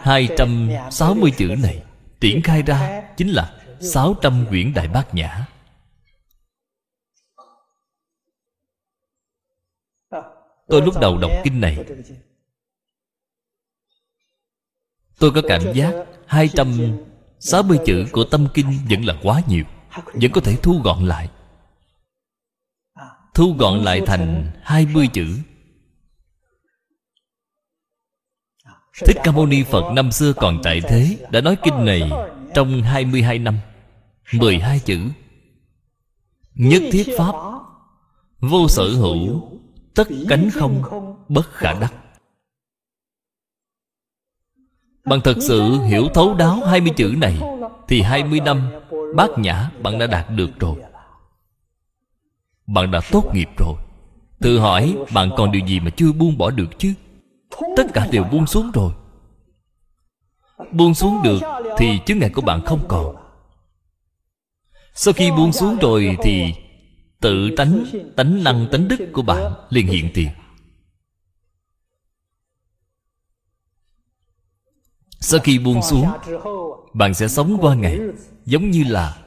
260 chữ này triển khai ra chính là 600 quyển đại bát nhã. Tôi lúc đầu đọc kinh này, Tôi có cảm giác 260 chữ của tâm kinh vẫn là quá nhiều, Vẫn có thể thu gọn lại. Thu gọn lại thành 20 chữ. Thích Ca Mâu Ni Phật năm xưa còn tại thế, Đã nói kinh này trong 22 năm. 12 chữ. Nhất thiết Pháp, Vô sở hữu Tất cánh không Bất khả đắc. Bạn thật sự hiểu thấu đáo 20 chữ này Thì 20 năm Bát nhã bạn đã đạt được rồi. Bạn đã tốt nghiệp rồi. Tự hỏi bạn còn điều gì mà chưa buông bỏ được chứ? Tất cả đều buông xuống rồi. Buông xuống được Thì chứng ngại của bạn không còn. Sau khi buông xuống rồi thì Tự tánh, tánh năng, tánh đức của bạn liền hiện tiền. Sau khi buông xuống Bạn sẽ sống qua ngày Giống như là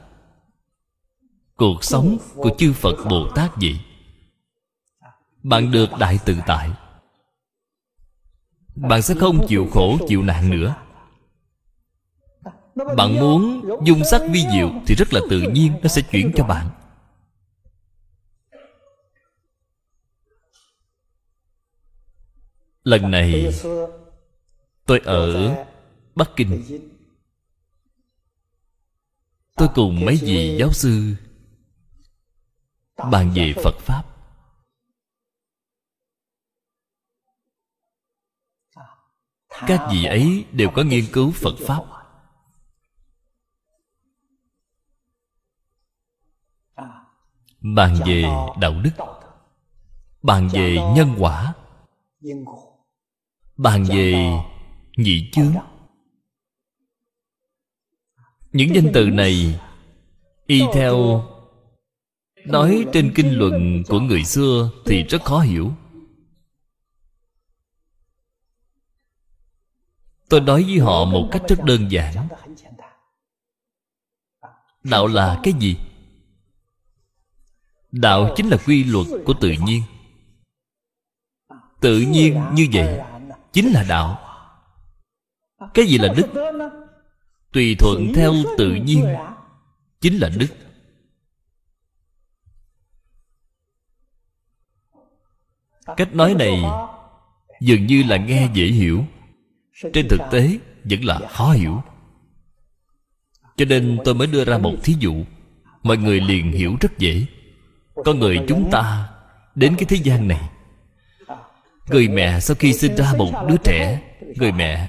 Cuộc sống của chư Phật Bồ Tát vậy. Bạn được đại tự tại. Bạn sẽ không chịu khổ chịu nạn nữa. Bạn muốn dung sắc vi diệu Thì rất là tự nhiên Nó sẽ chuyển cho bạn. Lần này, Tôi ở Bắc Kinh. Tôi cùng mấy vị giáo sư Bàn về Phật Pháp. Các vị ấy đều có nghiên cứu Phật Pháp. Bàn về đạo đức, Bàn về nhân quả. Bàn về nhị chướng. Những danh từ này, Y theo Nói trên kinh luận của người xưa Thì rất khó hiểu. Tôi nói với họ một cách rất đơn giản. Đạo là cái gì? Đạo chính là quy luật của tự nhiên. Tự nhiên như vậy. Chính là đạo. Cái gì là đức? Tùy thuận theo tự nhiên, Chính là đức. Cách nói này dường như là nghe dễ hiểu, trên thực tế vẫn là khó hiểu. Cho nên tôi mới đưa ra một thí dụ, mọi người liền hiểu rất dễ. Con người chúng ta đến cái thế gian này người mẹ sau khi sinh ra một đứa trẻ. Người mẹ.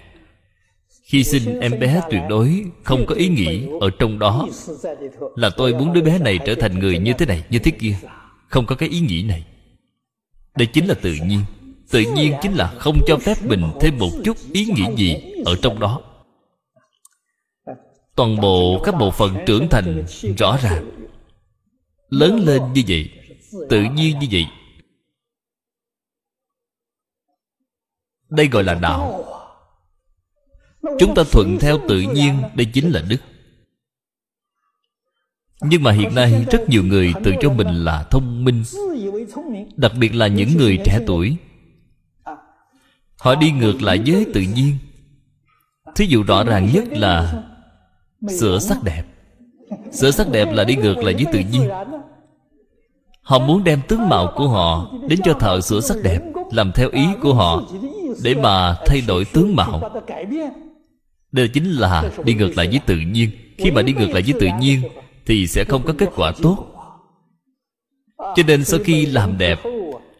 Khi sinh em bé tuyệt đối không có ý nghĩ ở trong đó. Là tôi muốn đứa bé này trở thành người như thế này, như thế kia. Không có cái ý nghĩ này. Đây chính là tự nhiên. Tự nhiên chính là không cho phép mình thêm một chút ý nghĩ gì ở trong đó. Toàn bộ các bộ phận trưởng thành rõ ràng. Lớn lên như vậy, tự nhiên như vậy đây gọi là đạo chúng ta thuận theo tự nhiên, đây chính là đức. Nhưng mà hiện nay rất nhiều người tự cho mình là thông minh, đặc biệt là những người trẻ tuổi. Họ đi ngược lại với tự nhiên. Thí dụ rõ ràng nhất là sửa sắc đẹp. Sửa sắc đẹp là đi ngược lại với tự nhiên họ muốn đem tướng mạo của họ đến cho thợ sửa sắc đẹp, làm theo ý của họ, để mà thay đổi tướng mạo. Đây chính là đi ngược lại với tự nhiên. Khi mà đi ngược lại với tự nhiên, thì sẽ không có kết quả tốt. Cho nên sau khi làm đẹp,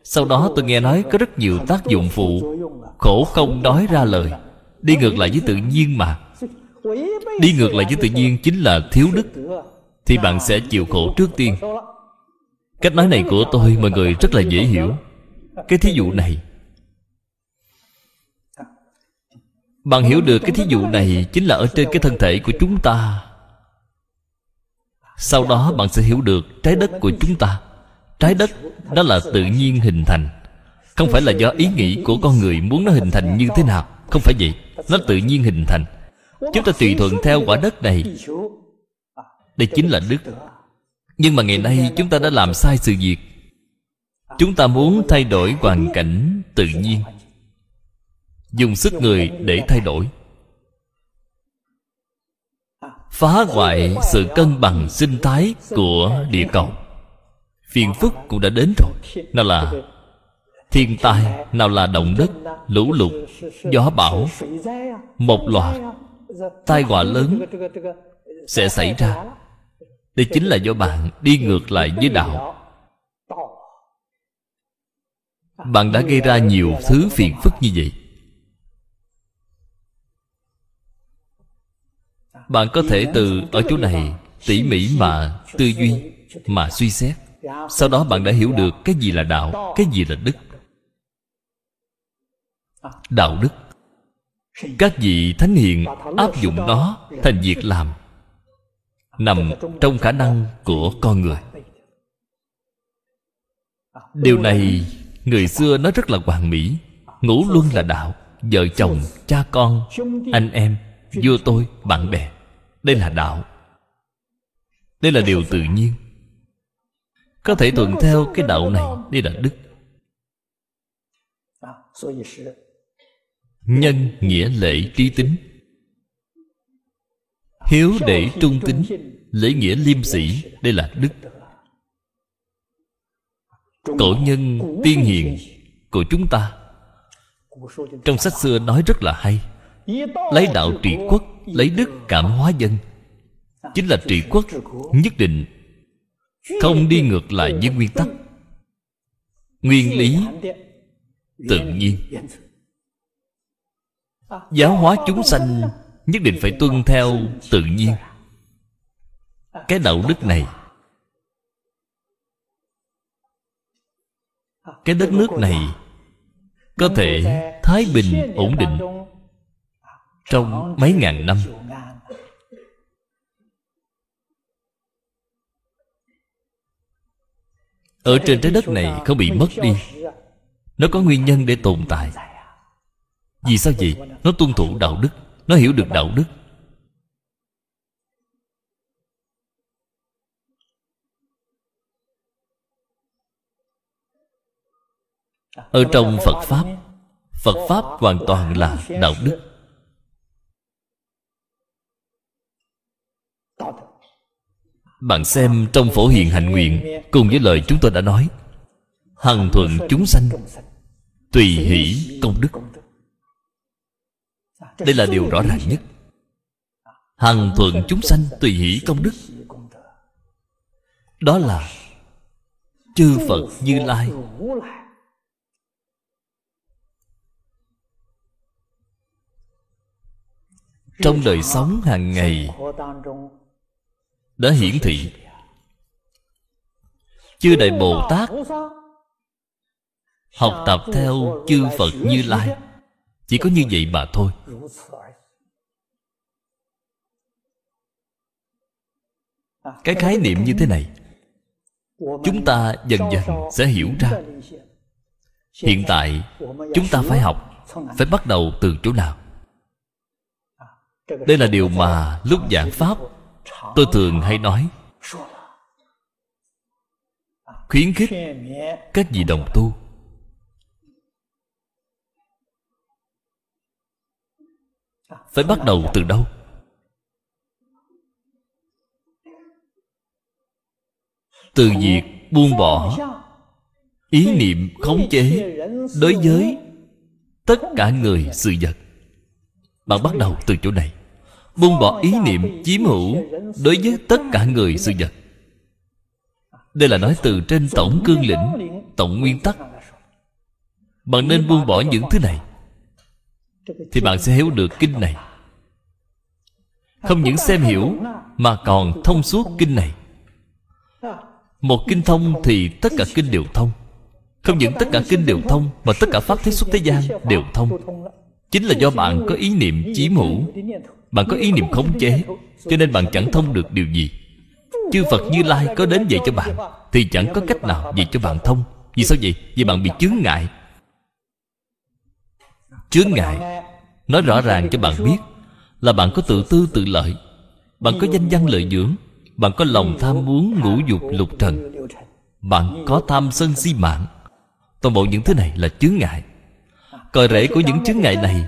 sau đó tôi nghe nói có rất nhiều tác dụng phụ, khổ không nói ra lời. Đi ngược lại với tự nhiên mà. Đi ngược lại với tự nhiên chính là thiếu đức, thì bạn sẽ chịu khổ trước tiên cách nói này của tôi, mọi người rất là dễ hiểu. Cái thí dụ này. Bạn hiểu được cái thí dụ này chính là ở trên cái thân thể của chúng ta. Sau đó bạn sẽ hiểu được trái đất của chúng ta. Trái đất đó là tự nhiên hình thành. Không phải là do ý nghĩ của con người muốn nó hình thành như thế nào. Không phải vậy. Nó tự nhiên hình thành. Chúng ta tùy thuận theo quả đất này. Đây chính là đức nhưng mà ngày nay chúng ta đã làm sai sự việc. Chúng ta muốn thay đổi hoàn cảnh tự nhiên. Dùng sức người để thay đổi. Phá hoại sự cân bằng sinh thái của địa cầu. Phiền phức cũng đã đến rồi. Nào là thiên tai, nào là động đất, lũ lụt, gió bão. Một loạt tai họa lớn sẽ xảy ra đây chính là do bạn đi ngược lại với đạo. Bạn đã gây ra nhiều thứ phiền phức như vậy. Bạn có thể từ ở chỗ này tỉ mỉ mà tư duy, mà suy xét. Sau đó bạn đã hiểu được cái gì là đạo, cái gì là đức. Đạo đức. Các vị thánh hiền áp dụng nó thành việc làm nằm trong khả năng của con người. Điều này, người xưa nói rất là hoàn mỹ. Ngũ luân là đạo, vợ chồng, cha con, anh em, vua tôi, bạn bè. Đây là đạo. Đây là điều tự nhiên. Có thể thuận theo cái đạo này đây là đức. Nhân nghĩa lễ trí tính hiếu để trung tính lễ nghĩa liêm sĩ đây là đức. Cổ nhân tiên hiền của chúng ta. trong sách xưa nói rất là hay lấy đạo trị quốc lấy đức cảm hóa dân. chính là trị quốc nhất định không đi ngược lại với nguyên tắc. nguyên lý tự nhiên. giáo hóa chúng sanh nhất định phải tuân theo tự nhiên. Cái đạo đức này, cái đất nước này có thể thái bình ổn định trong mấy ngàn năm. Ở trên trái đất này không bị mất đi. Nó có nguyên nhân để tồn tại. Vì sao vậy? Nó tuân thủ đạo đức nó hiểu được đạo đức. Ở trong phật pháp phật pháp hoàn toàn là đạo đức. Bạn xem trong phổ hiền hạnh nguyện, cùng với lời chúng tôi đã nói, hằng thuận chúng sanh, tùy hỷ công đức đây là điều rõ ràng nhất. Hằng thuận chúng sanh tùy hỷ công đức. Đó là chư phật như lai. Trong đời sống hàng ngày, đã hiển thị, chư đại bồ tát học tập theo chư phật như lai chỉ có như vậy mà thôi. Cái khái niệm như thế này, chúng ta dần dần sẽ hiểu ra. Hiện tại, chúng ta phải học, phải bắt đầu từ chỗ nào? Đây là điều mà lúc giảng pháp, tôi thường hay nói. Khuyến khích các vị đồng tu phải bắt đầu từ đâu? Từ việc buông bỏ ý niệm khống chế đối với tất cả người sự vật. Bạn bắt đầu từ chỗ này. Buông bỏ ý niệm chiếm hữu đối với tất cả người sự vật. Đây là nói từ trên tổng cương lĩnh, tổng nguyên tắc. Bạn nên buông bỏ những thứ này thì bạn sẽ hiểu được kinh này. Không những xem hiểu, mà còn thông suốt kinh này. Một kinh thông thì tất cả kinh đều thông. Không những tất cả kinh đều thông, mà tất cả pháp thế xuất thế gian đều thông. Chính là do bạn có ý niệm chiếm hữu bạn có ý niệm khống chế, cho nên bạn chẳng thông được điều gì. Chư phật như lai có đến dạy cho bạn, thì chẳng có cách nào dạy cho bạn thông. Vì sao vậy? Vì bạn bị chướng ngại chướng ngại. Nói rõ ràng cho bạn biết là bạn có tự tư tự lợi, bạn có danh văn lợi dưỡng, bạn có lòng tham muốn ngũ dục lục trần, bạn có tham sân si mạng. Toàn bộ những thứ này là chướng ngại. Cội rễ của những chướng ngại này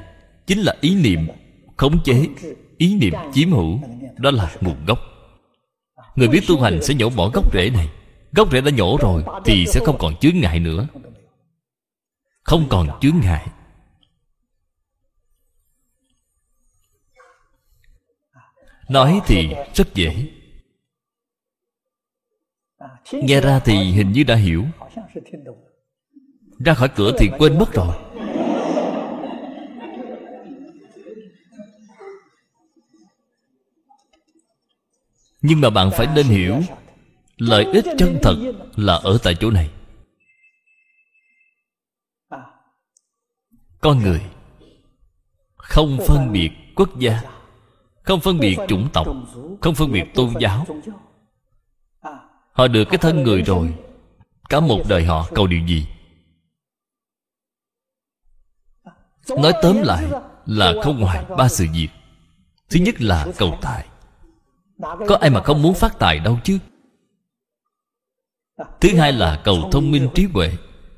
chính là ý niệm khống chế, ý niệm chiếm hữu, đó là nguồn gốc. Người biết tu hành sẽ nhổ bỏ gốc rễ này. Gốc rễ đã nhổ rồi thì sẽ không còn chướng ngại nữa. Không còn chướng ngại. Nói thì rất dễ. Nghe ra thì hình như đã hiểu. Ra khỏi cửa thì quên mất rồi. Nhưng mà bạn phải nên hiểu, lợi ích chân thật là ở tại chỗ này. Con người không phân biệt quốc gia không phân biệt chủng tộc không phân biệt tôn giáo. họ được cái thân người rồi. cả một đời họ cầu điều gì? Nói tóm lại là không ngoài ba sự việc. Thứ nhất là cầu tài. Có ai mà không muốn phát tài đâu chứ? Thứ hai là cầu thông minh trí huệ.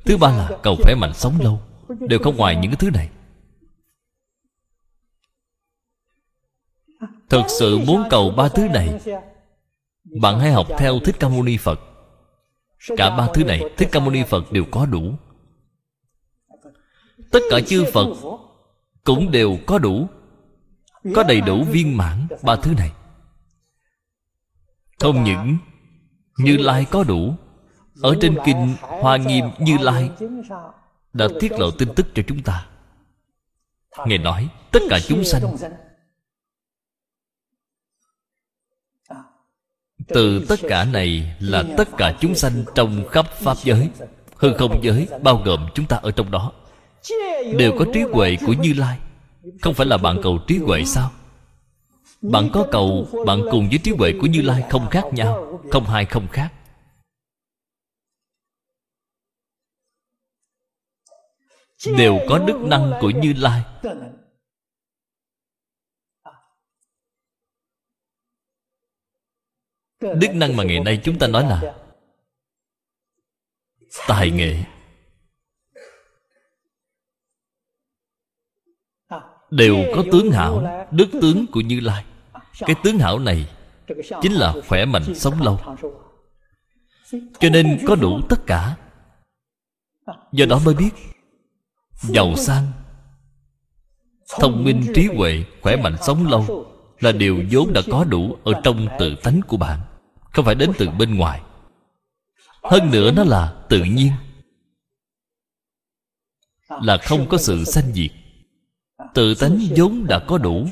Thứ ba là cầu khỏe mạnh sống lâu. Đều không ngoài những cái thứ này thực sự muốn cầu ba thứ này. Bạn hãy học theo thích ca mâu ni phật. Cả ba thứ này, thích ca mâu ni phật đều có đủ. Tất cả chư phật cũng đều có đủ. Có đầy đủ viên mãn ba thứ này. Không những như lai có đủ, ở trên kinh hoa nghiêm như lai đã tiết lộ tin tức cho chúng ta. Ngài nói, tất cả chúng sanh từ tất cả này là tất cả chúng sanh trong khắp pháp giới. Hư không giới bao gồm chúng ta ở trong đó. Đều có trí huệ của như lai. Không phải là bạn cầu trí huệ sao? Bạn có cầu, bạn cùng với trí huệ của như lai không khác nhau, không hai không khác. Đều có đức năng của như lai. Đức năng mà ngày nay chúng ta nói là tài nghệ. Đều có tướng hảo, đức tướng của như lai. Cái tướng hảo này chính là khỏe mạnh sống lâu. Cho nên có đủ tất cả. Do đó mới biết, giàu sang, thông minh trí huệ, khỏe mạnh sống lâu là điều vốn đã có đủ ở trong tự tánh của bạn không phải đến từ bên ngoài? Hơn nữa nó là tự nhiên. Là không có sự sanh diệt. Tự tánh vốn đã có đủ.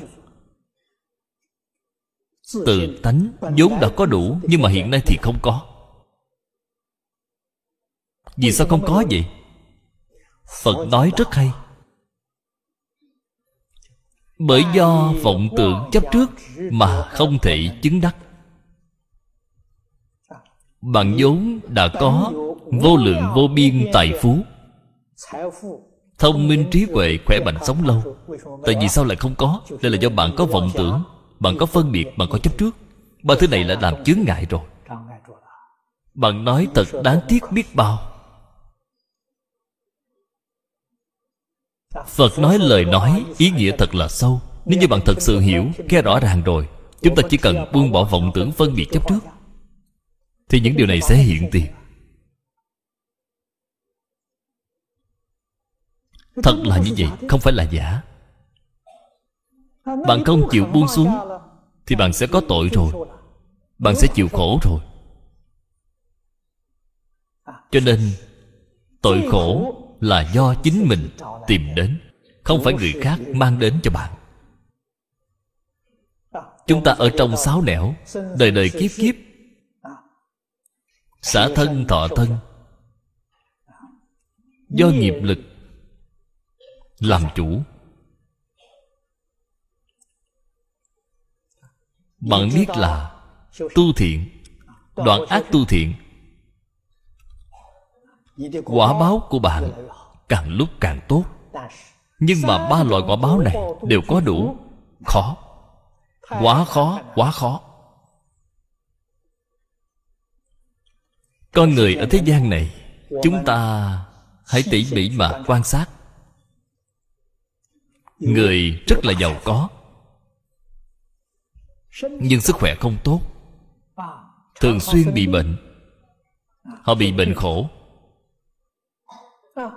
Tự tánh vốn đã có đủ, nhưng mà hiện nay thì không có. Vì sao không có vậy? Phật nói rất hay. Bởi do vọng tưởng chấp trước mà không thể chứng đắc bạn vốn đã có vô lượng vô biên tài phú. Thông minh trí huệ, khỏe mạnh sống lâu. Tại vì sao lại không có? Đây là do bạn có vọng tưởng, bạn có phân biệt, bạn có chấp trước. Ba thứ này đã làm chướng ngại rồi. Bạn nói thật đáng tiếc biết bao. Phật nói lời nói, ý nghĩa thật là sâu. Nếu như bạn thật sự hiểu, nghe rõ ràng rồi, chúng ta chỉ cần buông bỏ vọng tưởng phân biệt chấp trước thì những điều này sẽ hiện tiền. Thật là như vậy, không phải là giả. Bạn không chịu buông xuống, thì bạn sẽ có tội rồi. Bạn sẽ chịu khổ rồi. Cho nên, tội khổ là do chính mình tìm đến, không phải người khác mang đến cho bạn. Chúng ta ở trong sáu nẻo, đời đời kiếp kiếp xả thân thọ thân. Do nghiệp lực làm chủ. Bạn biết là tu thiện, đoạn ác tu thiện, quả báo của bạn càng lúc càng tốt. Nhưng mà ba loại quả báo này đều có đủ. Khó. Quá khó quá khó. Con người ở thế gian này, chúng ta hãy tỉ mỉ mà quan sát. Người rất là giàu có, nhưng sức khỏe không tốt, thường xuyên bị bệnh. Họ bị bệnh khổ.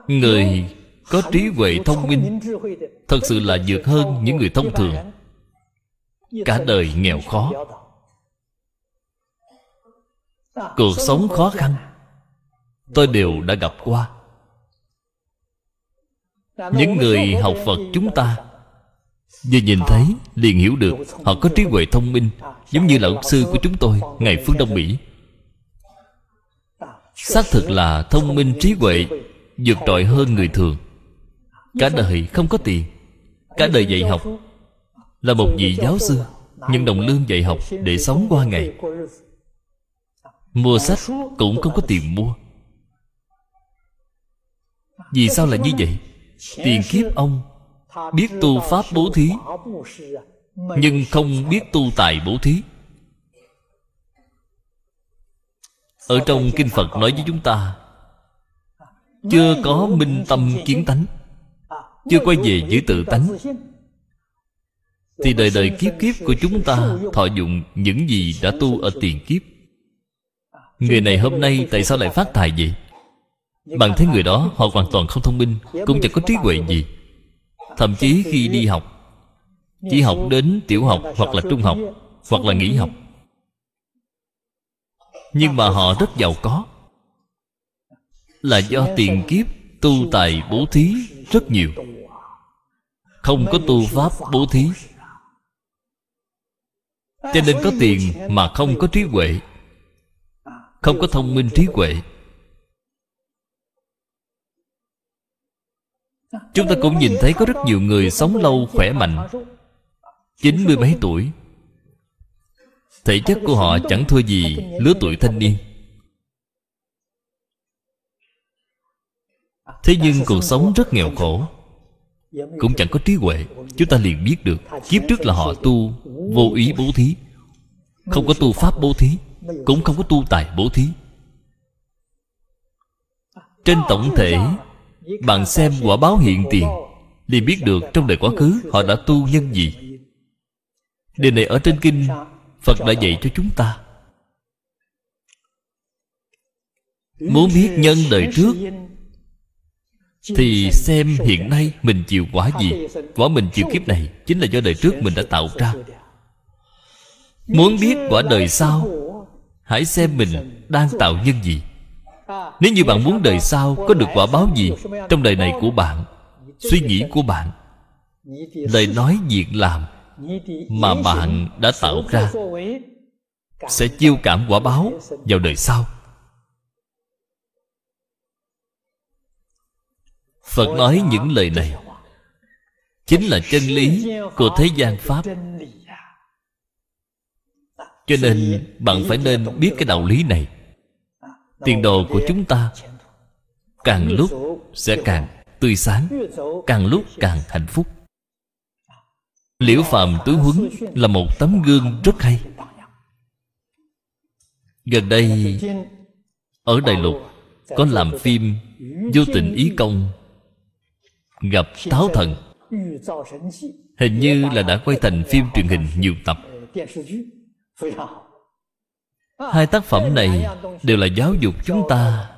Người có trí huệ thông minh thật sự là vượt hơn những người thông thường. Cả đời nghèo khó cuộc sống khó khăn tôi đều đã gặp qua. Những người học phật chúng ta vừa nhìn thấy liền hiểu được họ có trí huệ thông minh giống như là ốc sư của chúng tôi ngày phương đông mỹ. xác thực là thông minh trí huệ vượt trội hơn người thường. Cả đời không có tiền cả đời dạy học là một vị giáo sư nhận đồng lương dạy học để sống qua ngày mua sách cũng không có tiền mua. Vì sao là như vậy? Tiền kiếp ông biết tu pháp bố thí, nhưng không biết tu tài bố thí. Ở trong kinh phật nói với chúng ta, chưa có minh tâm kiến tánh, chưa quay về giữ tự tánh, thì đời đời kiếp kiếp của chúng ta, thọ dụng những gì đã tu ở tiền kiếp người này hôm nay tại sao lại phát tài vậy? Bạn thấy người đó họ hoàn toàn không thông minh cũng chẳng có trí huệ gì. thậm chí khi đi học chỉ học đến tiểu học hoặc là trung học hoặc là nghỉ học. Nhưng mà họ rất giàu có. Là do tiền kiếp tu tài bố thí rất nhiều. không có tu pháp bố thí. cho nên có tiền mà không có trí huệ không có thông minh trí huệ. Chúng ta cũng nhìn thấy có rất nhiều người sống lâu, khỏe mạnh. Chín mươi mấy tuổi. Thể chất của họ chẳng thua gì lứa tuổi thanh niên. Thế nhưng cuộc sống rất nghèo khổ. Cũng chẳng có trí huệ. Chúng ta liền biết được, kiếp trước là họ tu vô ý bố thí. Không có tu pháp bố thí cũng không có tu tài bố thí. Trên tổng thể, bạn xem quả báo hiện tiền, liền biết được trong đời quá khứ họ đã tu nhân gì. Điều này ở trên kinh phật đã dạy cho chúng ta. Muốn biết nhân đời trước, thì xem hiện nay mình chịu quả gì. Quả mình chịu kiếp này chính là do đời trước mình đã tạo ra. Muốn biết quả đời sau hãy xem mình đang tạo nhân gì. Nếu như bạn muốn đời sau có được quả báo gì trong đời này của bạn, suy nghĩ của bạn, lời nói việc làm mà bạn đã tạo ra sẽ chiêu cảm quả báo vào đời sau. Phật nói những lời này chính là chân lý của thế gian pháp cho nên bạn phải nên biết cái đạo lý này. Tiền đồ của chúng ta càng lúc sẽ càng tươi sáng càng lúc càng hạnh phúc. Liễu phàm tứ huấn là một tấm gương rất hay. gần đây ở đại lục có làm phim vô tình ý công gặp táo thần. Hình như là đã quay thành phim truyền hình nhiều tập hai tác phẩm này đều là giáo dục chúng ta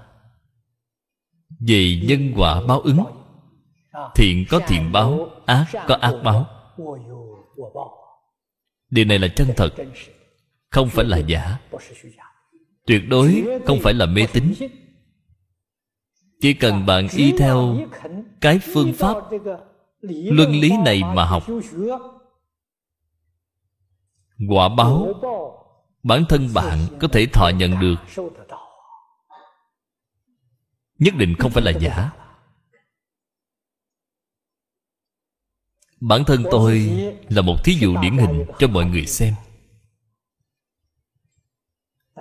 về nhân quả báo ứng. Thiện có thiện báo, ác có ác báo. Điều này là chân thật, không phải là giả. Tuyệt đối không phải là mê tín. Chỉ cần bạn y theo cái phương pháp luân lý này mà học quả báo. Bản thân bạn có thể thọ nhận được. Nhất định không phải là giả. Bản thân tôi là một thí dụ điển hình cho mọi người xem.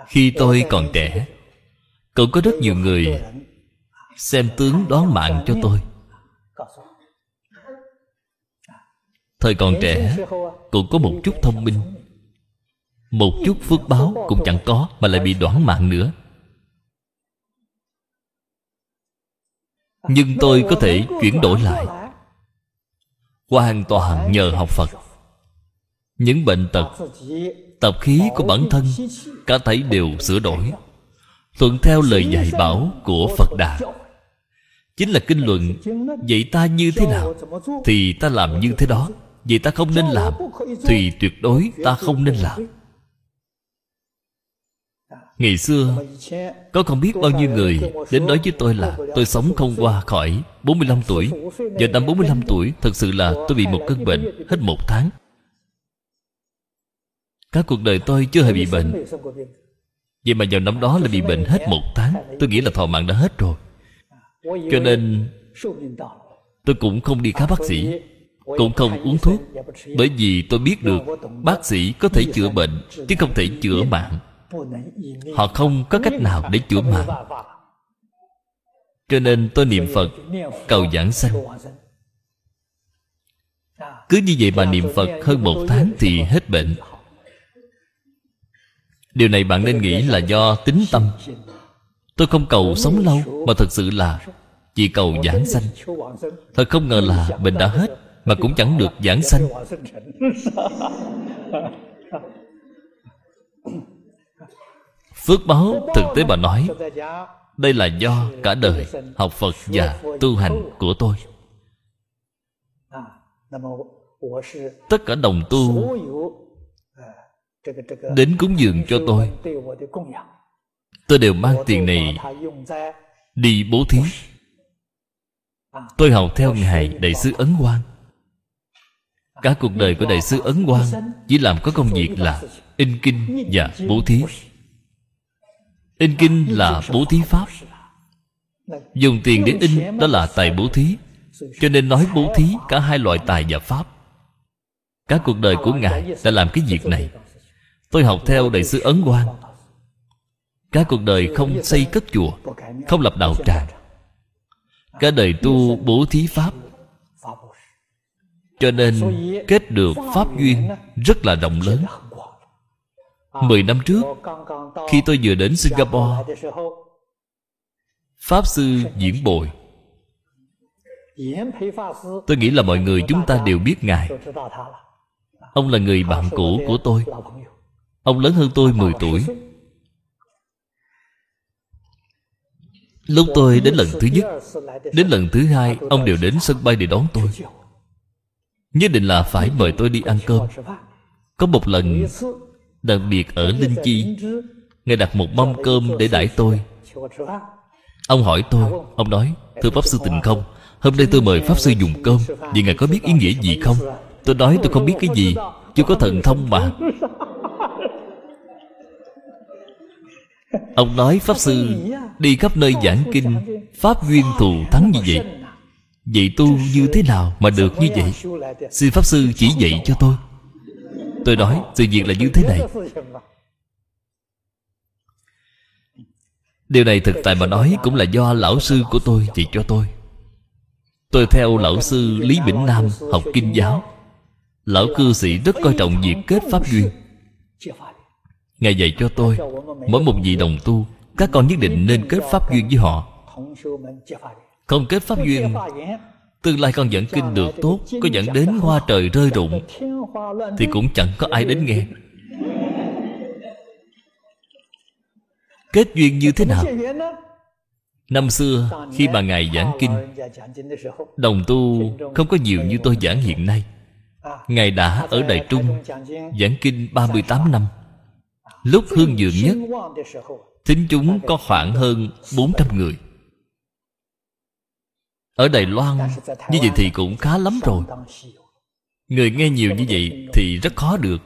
Khi tôi còn trẻ cũng có rất nhiều người xem tướng đoán mạng cho tôi. Thời còn trẻ cũng có một chút thông minh một chút phước báo cũng chẳng có mà lại bị đoán mạng nữa. Nhưng tôi có thể chuyển đổi lại. Hoàn toàn nhờ học phật. Những bệnh tật, tập khí của bản thân, cả thảy đều sửa đổi. Thuận theo lời dạy bảo của phật đà. Chính là kinh luận, vậy ta như thế nào? Thì ta làm như thế đó. Vậy ta không nên làm. Thì tuyệt đối ta không nên làm. Ngày xưa, Có không biết bao nhiêu người Đến nói với tôi là Tôi sống không qua khỏi 45 tuổi. Giờ năm 45 tuổi, Thật sự là tôi bị một cơn bệnh Hết một tháng. Cả cuộc đời tôi chưa hề bị bệnh. Vậy mà vào năm đó là bị bệnh hết một tháng. Tôi nghĩ là thọ mạng đã hết rồi. Cho nên, Tôi cũng không đi khám bác sĩ, Cũng không uống thuốc, Bởi vì tôi biết được Bác sĩ có thể chữa bệnh Chứ không thể chữa mạng. Họ không có cách nào để chữa mạng. Cho nên tôi niệm Phật, Cầu giảng sanh. Cứ như vậy mà niệm Phật hơn một tháng thì hết bệnh. Điều này bạn nên nghĩ là do tính tâm. Tôi không cầu sống lâu, Mà thật sự là Chỉ cầu giảng sanh. Thật không ngờ là bệnh đã hết, Mà cũng chẳng được giảng sanh. Phước báo thực tế mà nói, Đây là do cả đời học Phật và tu hành của tôi. Tất cả đồng tu Đến cúng dường cho tôi. Tôi đều mang tiền này Đi bố thí. Tôi học theo Ngài Đại sư Ấn Quang. Cả cuộc đời của Đại sư Ấn Quang Chỉ làm có công việc là In kinh và bố thí. In kinh là bố thí pháp. Dùng tiền để in đó là tài bố thí, Cho nên nói bố thí cả hai loại tài và pháp. Cả cuộc đời của Ngài đã làm cái việc này. Tôi học theo Đại sư Ấn Quang. Cả cuộc đời không xây cất chùa, Không lập đạo tràng. Cả đời tu bố thí pháp. Cho nên kết được pháp duyên rất là rộng lớn. Mười năm trước, Khi tôi vừa đến Singapore, Pháp Sư Diễn Bồi. Tôi nghĩ là mọi người chúng ta đều biết Ngài. Ông là người bạn cũ của tôi. Ông lớn hơn tôi 10 tuổi. Lúc tôi đến lần thứ nhất, Đến lần thứ hai, Ông đều đến sân bay để đón tôi. Nhất định là phải mời tôi đi ăn cơm. Có một lần Đặc biệt ở Linh Chi, Ngài đặt một mâm cơm để đãi tôi. Ông hỏi tôi, Ông nói, Thưa Pháp Sư tình không, Hôm nay tôi mời Pháp Sư dùng cơm, Vì Ngài có biết ý nghĩa gì không? Tôi nói, tôi không biết cái gì, Chưa có thần thông mà. Ông nói, Pháp Sư, Đi khắp nơi giảng kinh, Pháp duyên thù thắng như vậy. Vậy tu như thế nào mà được như vậy? Xin Pháp Sư chỉ dạy cho tôi. Tôi nói sự việc là như thế này. Điều này thực tại mà nói Cũng là do lão sư của tôi chỉ cho tôi. Tôi theo lão sư Lý Bỉnh Nam học kinh giáo. Lão cư sĩ rất coi trọng việc kết pháp duyên. Ngài dạy cho tôi, Mỗi một vị đồng tu, Các con nhất định nên kết pháp duyên với họ. Không kết pháp duyên Tương lai con dẫn kinh được tốt Có dẫn đến hoa trời rơi rụng Thì cũng chẳng có ai đến nghe. Kết duyên như thế nào? Năm xưa khi mà Ngài giảng kinh Đồng tu không có nhiều như tôi giảng hiện nay. Ngài đã ở Đại Trung Giảng kinh 38 năm. Lúc hương dường nhất Thính chúng có khoảng hơn 400 người ở Đài Loan, Như vậy thì cũng khá lắm rồi. Người nghe nhiều như vậy Thì rất khó được.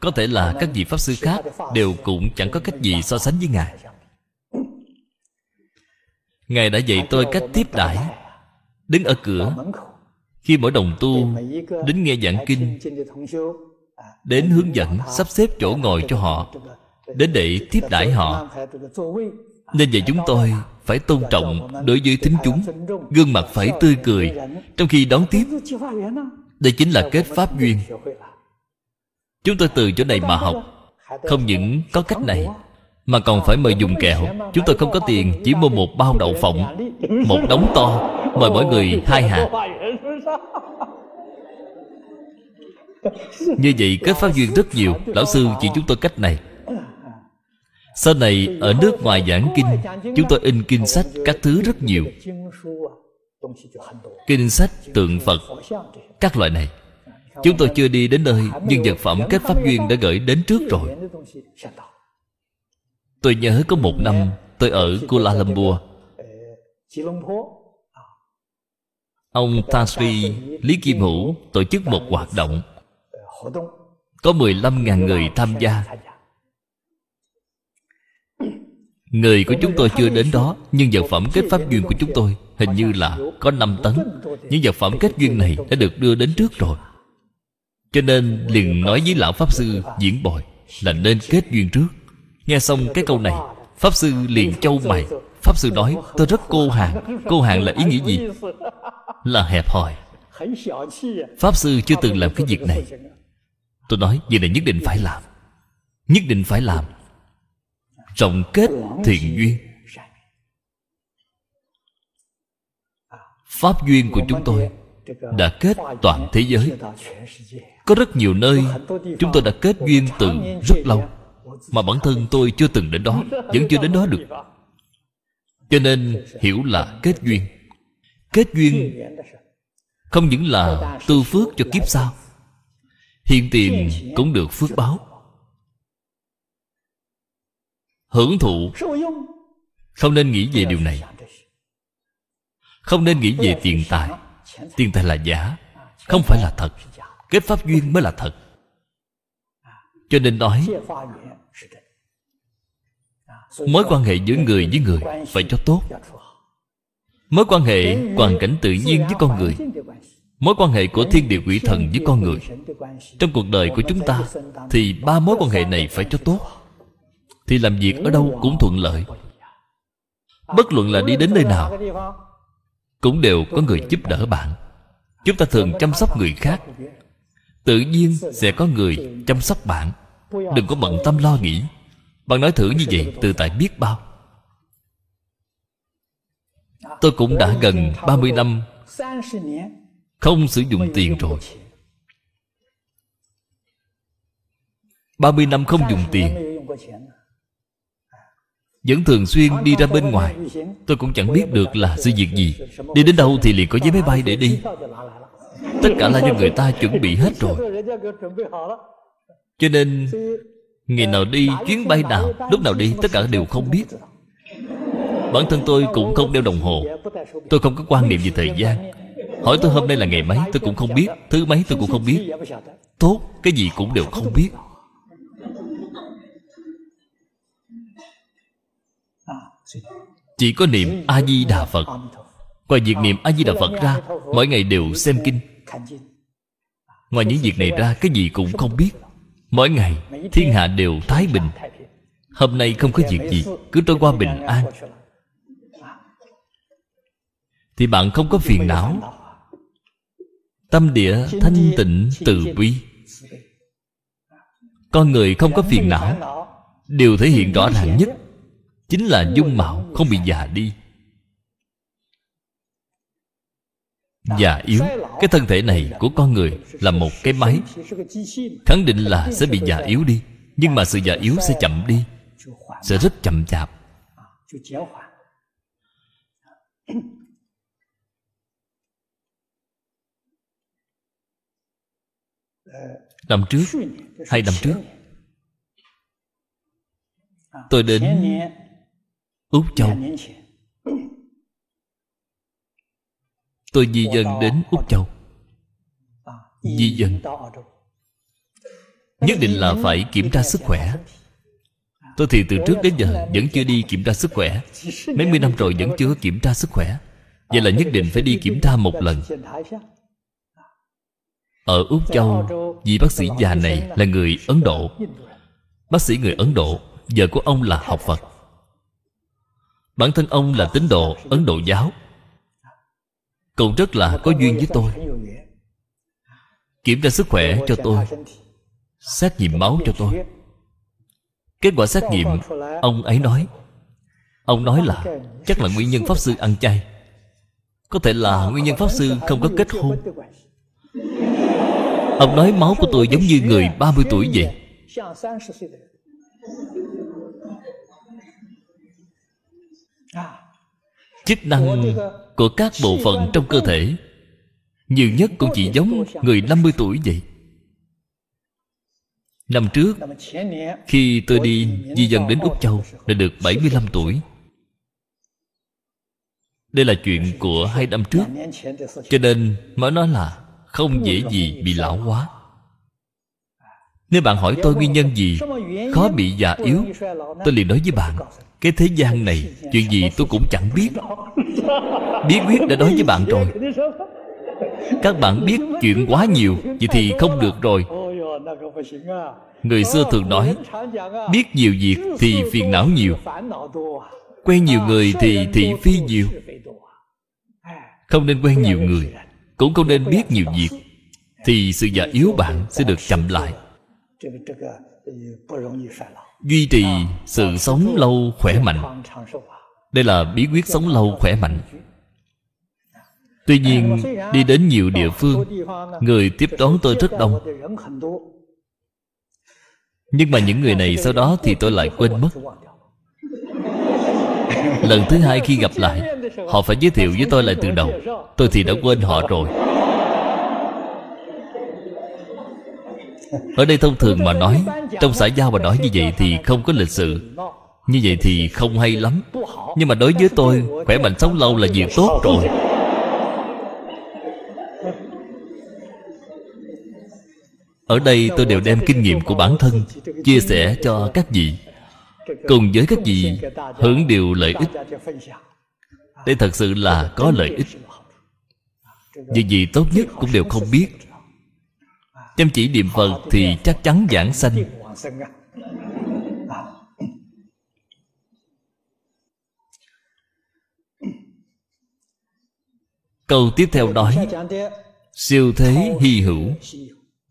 Có thể là các vị Pháp Sư khác Đều cũng chẳng có cách gì so sánh với Ngài. Ngài đã dạy tôi cách tiếp đãi, Đứng ở cửa. Khi mỗi đồng tu, Đến nghe giảng kinh, Đến hướng dẫn sắp xếp chỗ ngồi cho họ, Đến để tiếp đãi họ. Nên vậy chúng tôi Phải tôn trọng đối với thính chúng, Gương mặt phải tươi cười, Trong khi đón tiếp. Đây chính là kết pháp duyên. Chúng tôi từ chỗ này mà học. Không những có cách này, Mà còn phải mời dùng kẹo. Chúng tôi không có tiền, Chỉ mua một bao đậu phộng, Một đống to, Mời mỗi người hai hạt. Như vậy kết pháp duyên rất nhiều. Lão sư chỉ chúng tôi cách này. Sau này, ở nước ngoài giảng kinh, Chúng tôi in kinh sách các thứ rất nhiều. Kinh sách, tượng Phật, Các loại này. Chúng tôi chưa đi đến nơi, Nhưng vật phẩm kết pháp duyên đã gửi đến trước rồi. Tôi nhớ có một năm, Tôi ở Kuala Lumpur. Ông Tasri Lý Kim Hữu tổ chức một hoạt động. Có 15.000 người tham gia. Người của chúng tôi chưa đến đó Nhưng vật phẩm kết pháp duyên của chúng tôi Hình như là có 5 tấn Những vật phẩm kết duyên này đã được đưa đến trước rồi. Cho nên liền nói với lão Pháp Sư diễn bồi Là nên kết duyên trước. Nghe xong cái câu này Pháp Sư liền châu mày. Pháp Sư nói tôi rất cô hàng. Cô hàng là ý nghĩa gì? Là hẹp hòi. Pháp Sư chưa từng làm cái việc này. Tôi nói việc này nhất định phải làm. Nhất định phải làm Rộng kết thiện duyên. Pháp duyên của chúng tôi Đã kết toàn thế giới. Có rất nhiều nơi Chúng tôi đã kết duyên từ rất lâu, Mà bản thân tôi chưa từng đến đó, Vẫn chưa đến đó được. Cho nên hiểu là kết duyên. Kết duyên Không những là tư phước cho kiếp sau Hiện tiền cũng được phước báo. Hưởng thụ. Không nên nghĩ về điều này. Không nên nghĩ về tiền tài. Tiền tài là giả, Không phải là thật. Kết pháp duyên mới là thật. Cho nên nói, Mối quan hệ giữa người với người Phải cho tốt. Mối quan hệ hoàn cảnh tự nhiên với con người, Mối quan hệ của thiên địa quỷ thần với con người. Trong cuộc đời của chúng ta Thì ba mối quan hệ này phải cho tốt. Thì làm việc ở đâu cũng thuận lợi. Bất luận là đi đến nơi nào, Cũng đều có người giúp đỡ bạn. Chúng ta thường chăm sóc người khác. Tự nhiên sẽ có người chăm sóc bạn. Đừng có bận tâm lo nghĩ. Bạn nói thử như vậy, từ tại biết bao? Tôi cũng đã gần 30 năm Không sử dụng tiền rồi. 30 năm không dùng tiền. Vẫn thường xuyên đi ra bên ngoài. Tôi cũng chẳng biết được là sự việc gì. Đi đến đâu thì liền có giấy máy bay để đi. Tất cả là do người ta chuẩn bị hết rồi. Cho nên Ngày nào đi, chuyến bay nào Lúc nào đi, tất cả đều không biết. Bản thân tôi cũng không đeo đồng hồ. Tôi không có quan niệm về thời gian. Hỏi tôi hôm nay là ngày mấy tôi cũng không biết. Thứ mấy tôi cũng không biết. Tốt, cái gì cũng đều không biết. Chỉ có niệm A-di-đà Phật. Ngoài việc niệm A-di-đà Phật ra, Mỗi ngày đều xem kinh. Ngoài những việc này ra, Cái gì cũng không biết. Mỗi ngày, thiên hạ đều thái bình. Hôm nay không có việc gì, Cứ trôi qua bình an. Thì bạn không có phiền não. Tâm địa thanh tịnh từ bi. Con người không có phiền não. Điều thể hiện rõ ràng nhất Chính là dung mạo, không bị già đi. Già yếu, Cái thân thể này của con người Là một cái máy. Khẳng định là sẽ bị già yếu đi, Nhưng mà sự già yếu sẽ chậm đi, Sẽ rất chậm chạp. Năm trước Hai năm trước? Tôi đến Úc Châu Tôi di dân đến Úc Châu. Di dân Nhất định là phải kiểm tra sức khỏe. Tôi thì từ trước đến giờ Vẫn chưa đi kiểm tra sức khỏe. Mấy mươi năm rồi vẫn chưa kiểm tra sức khỏe. Vậy là nhất định phải đi kiểm tra một lần. Ở Úc Châu, Vị bác sĩ già này là người Ấn Độ. Bác sĩ người Ấn Độ Vợ của ông là học Phật. Bản thân ông là tín đồ Ấn Độ giáo. Cậu rất là có duyên với tôi. Kiểm tra sức khỏe cho tôi. Xét nghiệm máu cho tôi. Kết quả xét nghiệm, Ông ấy nói. Ông nói là Chắc là nguyên nhân Pháp Sư ăn chay. Có thể là nguyên nhân Pháp Sư không có kết hôn. Ông nói máu của tôi giống như người 30 tuổi vậy. Chức năng của các bộ phận trong cơ thể Nhiều nhất cũng chỉ giống người 50 tuổi vậy. Năm trước Khi tôi đi di dân đến Úc Châu Đã được 75 tuổi. Đây là chuyện của hai năm trước Cho nên mới nói là Không dễ gì bị lão hóa nếu bạn hỏi tôi nguyên nhân gì Khó bị già yếu, Tôi liền nói với bạn, Cái thế gian này, Chuyện gì tôi cũng chẳng biết. Bí quyết đã nói với bạn rồi. Các bạn biết chuyện quá nhiều, Vậy thì không được rồi. Người xưa thường nói, Biết nhiều việc thì phiền não nhiều. Quen nhiều người thì thị phi nhiều. Không nên quen nhiều người, Cũng không nên biết nhiều việc, Thì sự già yếu bạn sẽ được chậm lại. Duy trì sự sống lâu khỏe mạnh. Đây là bí quyết sống lâu khỏe mạnh. Tuy nhiên đi đến nhiều địa phương Người tiếp đón tôi rất đông. Nhưng mà những người này sau đó thì tôi lại quên mất. Lần thứ hai khi gặp lại Họ phải giới thiệu với tôi lại từ đầu. Tôi thì đã quên họ rồi Ở đây thông thường mà nói Trong xã giao mà nói như vậy thì không có lịch sự. Như vậy thì không hay lắm. Nhưng mà đối với tôi, Khỏe mạnh sống lâu là việc tốt rồi. Ở đây tôi đều đem kinh nghiệm của bản thân Chia sẻ cho các vị. Cùng với các vị, Hưởng điều lợi ích. Đây thật sự là có lợi ích. Vì gì tốt nhất cũng đều không biết. Chăm chỉ niệm Phật thì chắc chắn giảng sanh. Câu tiếp theo nói, Siêu thế hy hữu.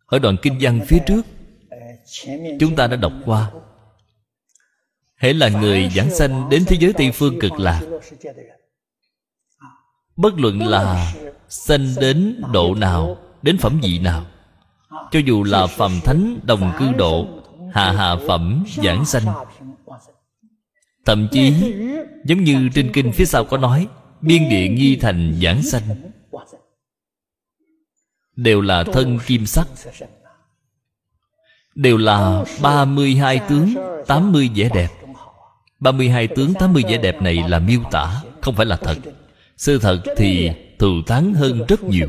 Ở đoạn kinh văn phía trước, Chúng ta đã đọc qua. Hễ là người giảng sanh đến thế giới Tây Phương cực lạc, Bất luận là sanh đến độ nào, Đến phẩm vị nào cho dù là phàm thánh, đồng cư độ Hạ hạ phẩm, giảng sanh. Thậm chí, Giống như trên kinh phía sau có nói, Biên địa nghi thành giảng sanh. Đều là thân kim sắc. Đều là 32 tướng 80 vẻ đẹp. 32 tướng 80 vẻ đẹp này là miêu tả, Không phải là thật. Sự thật thì thù thắng hơn rất nhiều.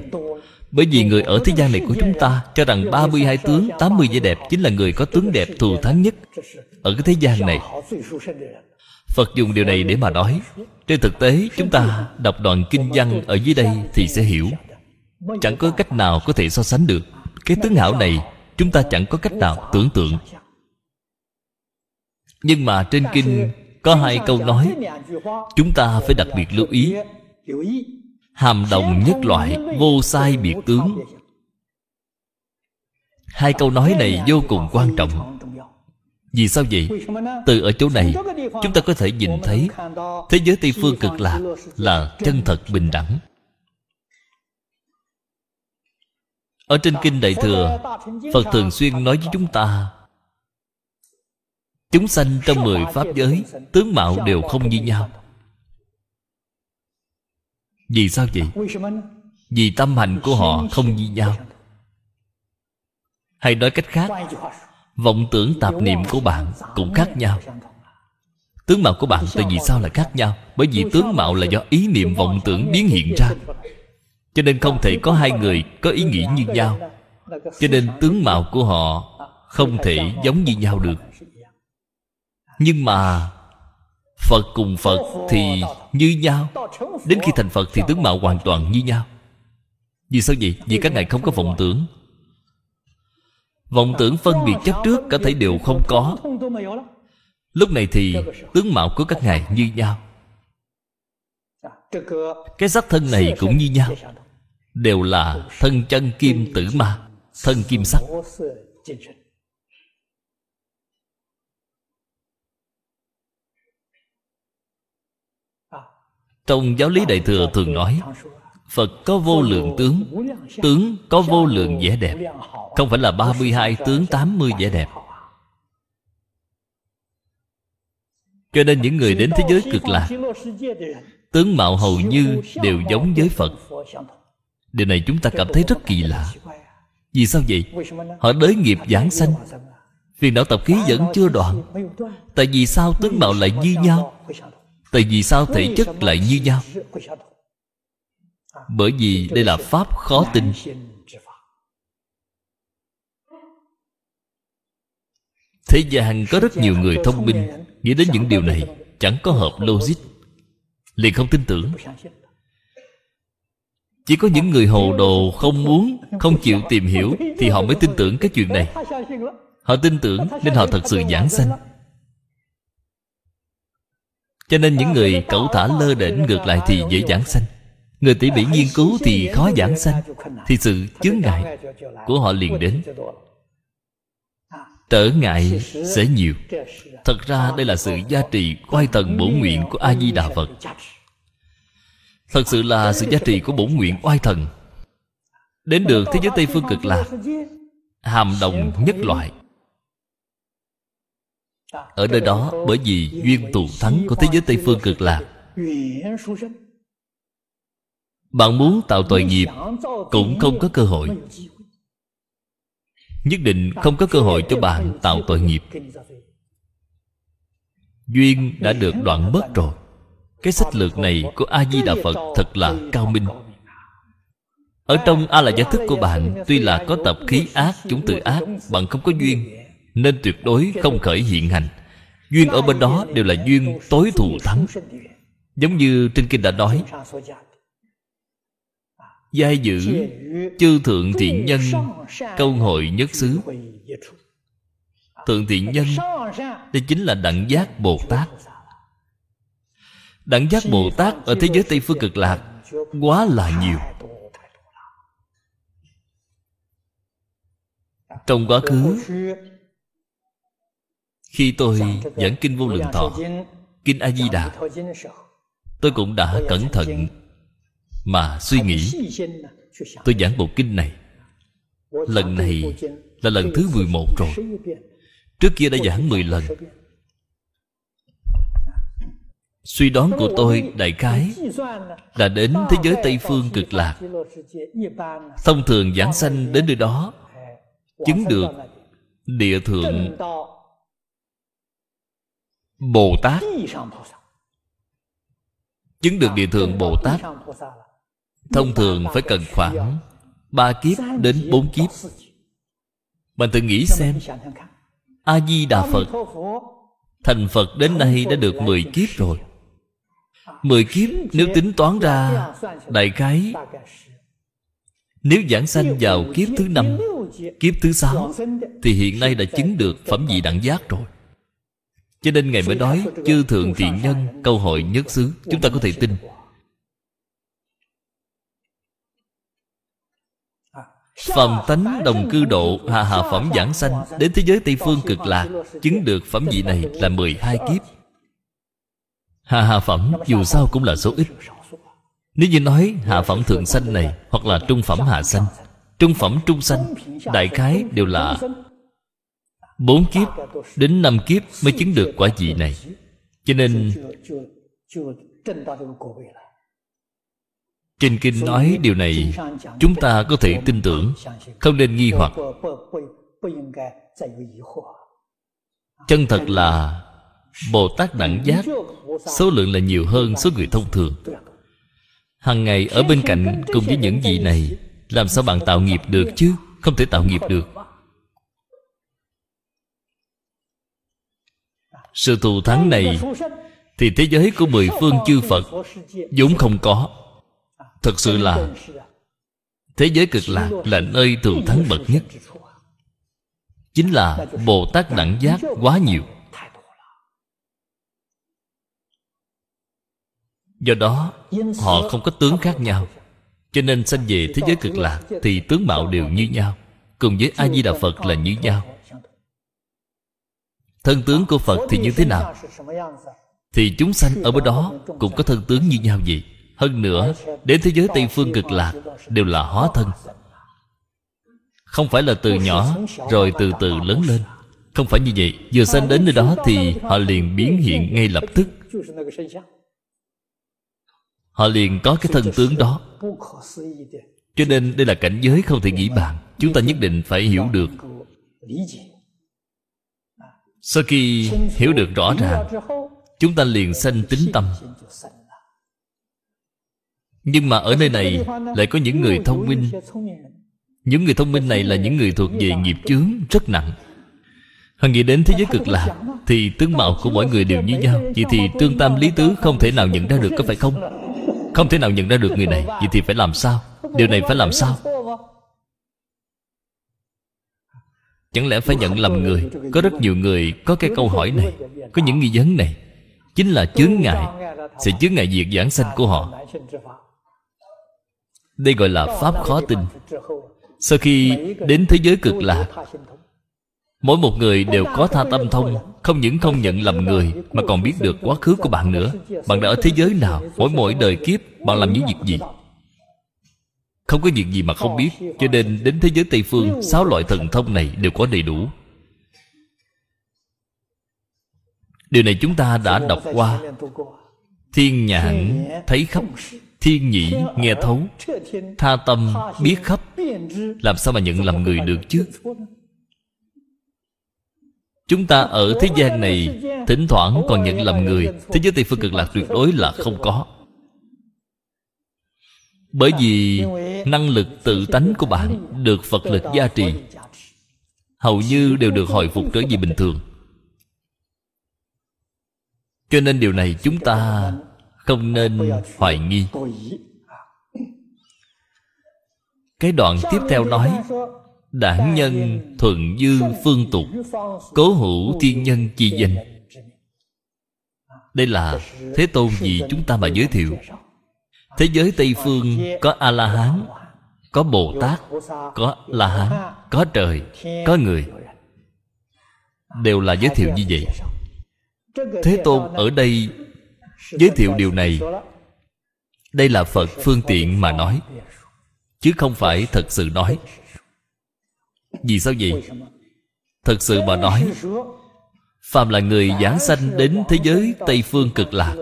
Bởi vì người ở thế gian này của chúng ta Cho rằng 32 tướng 80 vẻ đẹp Chính là người có tướng đẹp thù thắng nhất. Ở cái thế gian này, Phật dùng điều này để mà nói, Trên thực tế chúng ta đọc đoạn kinh văn ở dưới đây Thì sẽ hiểu. Chẳng có cách nào có thể so sánh được. Cái tướng hảo này, Chúng ta chẳng có cách nào tưởng tượng. Nhưng mà trên kinh Có hai câu nói, Chúng ta phải đặc biệt lưu ý. Hàm đồng nhất loại, Vô sai biệt tướng. Hai câu nói này vô cùng quan trọng. Vì sao vậy? Từ ở chỗ này, Chúng ta có thể nhìn thấy, Thế giới Tây Phương cực lạc Là chân thật bình đẳng. Ở trên Kinh Đại Thừa, Phật thường xuyên nói với chúng ta, Chúng sanh trong mười Pháp giới, Tướng mạo đều không như nhau. Vì sao vậy? Vì tâm hành của họ không như nhau. Hay nói cách khác, Vọng tưởng tạp niệm của bạn cũng khác nhau. Tướng mạo của bạn tại vì sao lại khác nhau? Bởi vì tướng mạo là do ý niệm vọng tưởng biến hiện ra. Cho nên không thể có hai người có ý nghĩ như nhau. Cho nên tướng mạo của họ không thể giống như nhau được. Nhưng mà phật cùng phật thì như nhau. Đến khi thành phật thì tướng mạo hoàn toàn như nhau. Vì sao vậy? Vì các ngài không có vọng tưởng. Vọng tưởng phân biệt chấp trước cả thể đều không có. Lúc này thì tướng mạo của các ngài như nhau. Cái sắc thân này cũng như nhau. Đều là thân chân kim tử ma, thân kim sắc. Trong giáo lý đại thừa thường nói, Phật có vô lượng tướng Tướng có vô lượng vẻ đẹp. Không phải là 32 tướng 80 vẻ đẹp. Cho nên những người đến thế giới cực lạc, Tướng mạo hầu như đều giống với Phật. Điều này chúng ta cảm thấy rất kỳ lạ. Vì sao vậy? Họ đới nghiệp giảng sanh. Phiền não tập khí vẫn chưa đoạn. Tại vì sao tướng mạo lại như nhau? Tại vì sao thể chất lại như nhau? Bởi vì đây là Pháp khó tin. Thế gian có rất nhiều người thông minh. Nghĩ đến những điều này Chẳng có hợp logic. Liền không tin tưởng. Chỉ có những người hồ đồ không muốn Không chịu tìm hiểu Thì họ mới tin tưởng cái chuyện này. Họ tin tưởng nên họ thật sự giảng sanh cho nên những người cẩu thả lơ đỉnh ngược lại thì dễ giảng sanh. Người tỉ mỉ nghiên cứu thì khó giảng sanh. Thì sự chướng ngại của họ liền đến. Trở ngại sẽ nhiều. Thật ra đây là sự giá trị quay tầng bổ nguyện của A-di-đà Phật. Thật sự là sự giá trị của bổn nguyện oai thần. Đến được thế giới Tây Phương cực lạc, Hàm đồng nhất loại. Ở nơi đó bởi vì duyên tù thắng của thế giới Tây Phương cực lạc. Bạn muốn tạo tội nghiệp Cũng không có cơ hội. Nhất định không có cơ hội cho bạn tạo tội nghiệp. Duyên đã được đoạn mất rồi. Cái sách lược này của A-di-đà Phật thật là cao minh. Ở trong A là giải thức của bạn Tuy là có tập khí ác, chúng từ ác Bạn không có duyên. Nên tuyệt đối không khởi hiện hành. Duyên ở bên đó đều là duyên tối thù thắng. Giống như trên kinh đã nói, Giai giữ Chư thượng thiện nhân, Câu hội nhất xứ. Thượng thiện nhân, Đây chính là đẳng giác Bồ Tát. Đẳng giác Bồ Tát ở thế giới Tây Phương Cực Lạc Quá là nhiều. Trong quá khứ khi tôi giảng Kinh Vô Lượng Thọ Kinh A-di-đà Tôi cũng đã cẩn thận Mà suy nghĩ. Tôi giảng bộ kinh này. Lần này là lần thứ 11 rồi. Trước kia đã giảng 10 lần. Suy đoán của tôi đại khái là đến thế giới tây phương cực lạc. thông thường giảng sanh đến nơi đó chứng được địa thượng bồ tát chứng được địa thượng bồ tát thông thường phải cần khoảng ba kiếp đến bốn kiếp. Bạn tự nghĩ xem, a di đà phật, thành phật đến nay đã được mười kiếp rồi. Mười kiếp nếu tính toán ra đại khái, nếu giảng sanh vào kiếp thứ năm, Kiếp thứ sáu, Thì hiện nay đã chứng được phẩm vị đẳng giác rồi. Cho nên Ngài mới nói, Chư thượng thiện nhân, câu hội nhất xứ, Chúng ta có thể tin. Phẩm tánh đồng cư độ, Hạ hạ phẩm giảng sanh, Đến thế giới Tây Phương cực lạc, Chứng được phẩm vị này là 12 kiếp. Hạ hạ phẩm, dù sao cũng là số ít. Nếu như nói hạ phẩm thượng sanh này, Hoặc là trung phẩm hạ sanh, Trung phẩm trung sanh, Đại khái đều là Bốn kiếp đến năm kiếp Mới chứng được quả vị này. Cho nên Trên kinh nói điều này, Chúng ta có thể tin tưởng, Không nên nghi hoặc. Chân thật là Bồ Tát đẳng giác, Số lượng là nhiều hơn số người thông thường. Hàng ngày ở bên cạnh cùng với những vị này, Làm sao bạn tạo nghiệp được chứ? Không thể tạo nghiệp được. Sự thù thắng này Thì thế giới của mười phương chư Phật vốn không có. Thật sự là Thế giới cực lạc là nơi thù thắng bậc nhất. Chính là Bồ Tát đẳng giác quá nhiều. Do đó, Họ không có tướng khác nhau. Cho nên sanh về thế giới cực lạc Thì tướng mạo đều như nhau, Cùng với A-di-đà Phật là như nhau. Thân tướng của Phật thì như thế nào? Thì chúng sanh ở bên đó Cũng có thân tướng như nhau vậy. Hơn nữa, Đến thế giới Tây Phương cực lạc Đều là hóa thân. Không phải là từ nhỏ, Rồi từ từ lớn lên. Không phải như vậy. Vừa sanh đến nơi đó Thì họ liền biến hiện ngay lập tức. Họ liền có cái thân tướng đó. Cho nên đây là cảnh giới không thể nghĩ bàn. Chúng ta nhất định phải hiểu được. Sau khi hiểu được rõ ràng, Chúng ta liền sanh tính tâm. Nhưng mà ở nơi này Lại có những người thông minh. Những người thông minh này là những người thuộc về nghiệp chướng rất nặng. Họ nghĩ đến thế giới cực lạc Thì tướng mạo của mỗi người đều như nhau. Vậy thì tương tam lý tứ không thể nào nhận ra được, có phải không? Không thể nào nhận ra được người này. Vậy thì phải làm sao? Điều này phải làm sao? Chẳng lẽ phải nhận lầm người? Có rất nhiều người có cái câu hỏi này, Có những nghi vấn này. Chính là chướng ngại Sẽ chướng ngại việc giảng sanh của họ. Đây gọi là Pháp khó tin. Sau khi đến thế giới cực lạc, Mỗi một người đều có tha tâm thông, Không những không nhận lầm người Mà còn biết được quá khứ của bạn nữa. Bạn đã ở thế giới nào, Mỗi mỗi đời kiếp, Bạn làm những việc gì? Không có việc gì mà không biết, Cho nên đến thế giới Tây Phương, Sáu loại thần thông này đều có đầy đủ. Điều này chúng ta đã đọc qua. Thiên nhãn thấy khắp, Thiên nhĩ nghe thấu, Tha tâm biết khắp. Làm sao mà nhận làm người được chứ? Chúng ta ở thế gian này, Thỉnh thoảng còn nhận làm người. Thế giới Tây Phương cực lạc tuyệt đối là không có. Bởi vì năng lực tự tánh của bạn Được Phật lực gia trì. Hầu như đều được hồi phục trở về bình thường. Cho nên điều này chúng ta Không nên hoài nghi. Cái đoạn tiếp theo nói, Đảng nhân thuận dư phương tục, Cố hữu thiên nhân chi danh. Đây là Thế Tôn gì chúng ta mà giới thiệu. Thế giới Tây Phương có A-la-hán, Có Bồ Tát Có La-hán, Có trời, Có người. Đều là giới thiệu như vậy. Thế Tôn ở đây Giới thiệu điều này. Đây là Phật phương tiện mà nói, Chứ không phải thật sự nói. Vì sao vậy? Thật sự mà nói, phàm là người giảng sanh đến thế giới tây phương cực lạc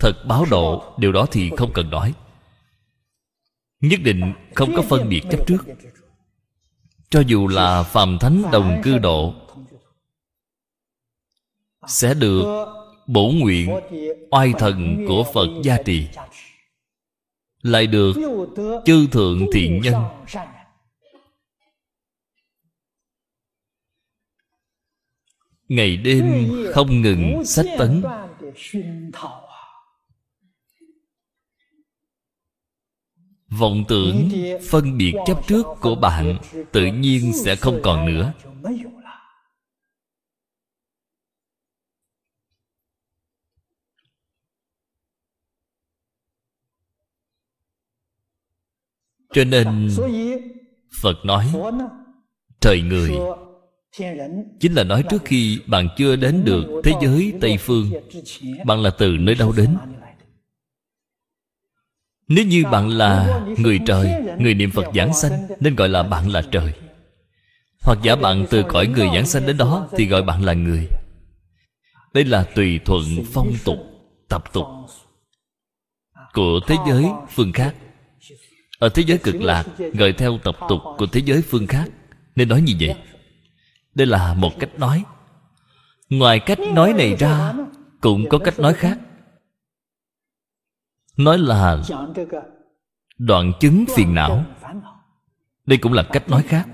thật báo độ, điều đó thì không cần nói. Nhất định không có phân biệt chấp trước. Cho dù là phàm thánh đồng cư độ, sẽ được bổ nguyện oai thần của phật gia trì. Lại được chư thượng thiện nhân. Ngày đêm không ngừng sách tấn. Vọng tưởng phân biệt chấp trước của bạn tự nhiên sẽ không còn nữa. Cho nên phật nói, trời người. Chính là nói trước khi bạn chưa đến được thế giới tây phương. Bạn là từ nơi đâu đến? Nếu như bạn là người trời, người niệm phật giảng sanh, nên gọi là bạn là trời. Hoặc giả bạn từ cõi người giảng sanh đến đó, thì gọi bạn là người. Đây là tùy thuận phong tục, tập tục của thế giới phương khác. Ở thế giới cực lạc, gọi theo tập tục của thế giới phương khác, nên nói như vậy. Đây là một cách nói. Ngoài cách nói này ra, cũng có cách nói khác nói là đoạn chứng phiền não. Đây cũng là cách nói khác.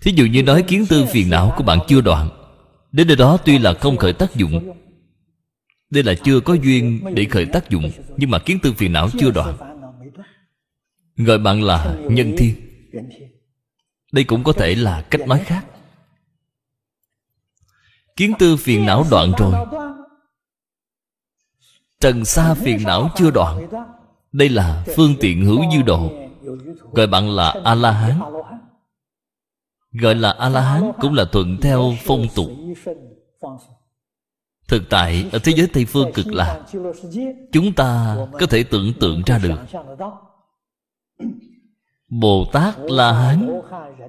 Thí dụ như nói kiến tư phiền não của bạn chưa đoạn. Đến nơi đó tuy là không khởi tác dụng. Đây là chưa có duyên để khởi tác dụng, nhưng mà kiến tư phiền não chưa đoạn. Gọi bạn là nhân thiên đây cũng có thể là cách nói khác. Kiến tư phiền não đoạn rồi trần xa phiền não chưa đoạn. Đây là phương tiện hữu dư độ. Gọi bạn là a la hán gọi là a la hán cũng là thuận theo phong tục. Thực tại ở thế giới tây phương cực lạc chúng ta có thể tưởng tượng ra được. Bồ tát la hán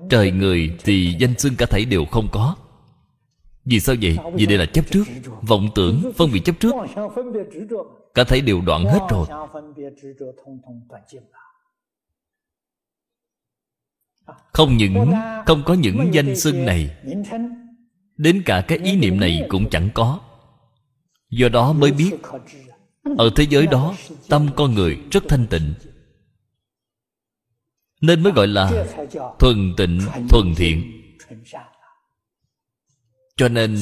trời người thì danh xưng cả thảy đều không có vì sao vậy? Vì đây là chấp trước. Vọng tưởng, phân biệt chấp trước. Cả thảy đều đoạn hết rồi. Không những không có những danh xưng này. Đến cả cái ý niệm này cũng chẳng có. Do đó mới biết Ở thế giới đó Tâm con người rất thanh tịnh. Nên mới gọi là Thuần tịnh, thuần thiện cho nên,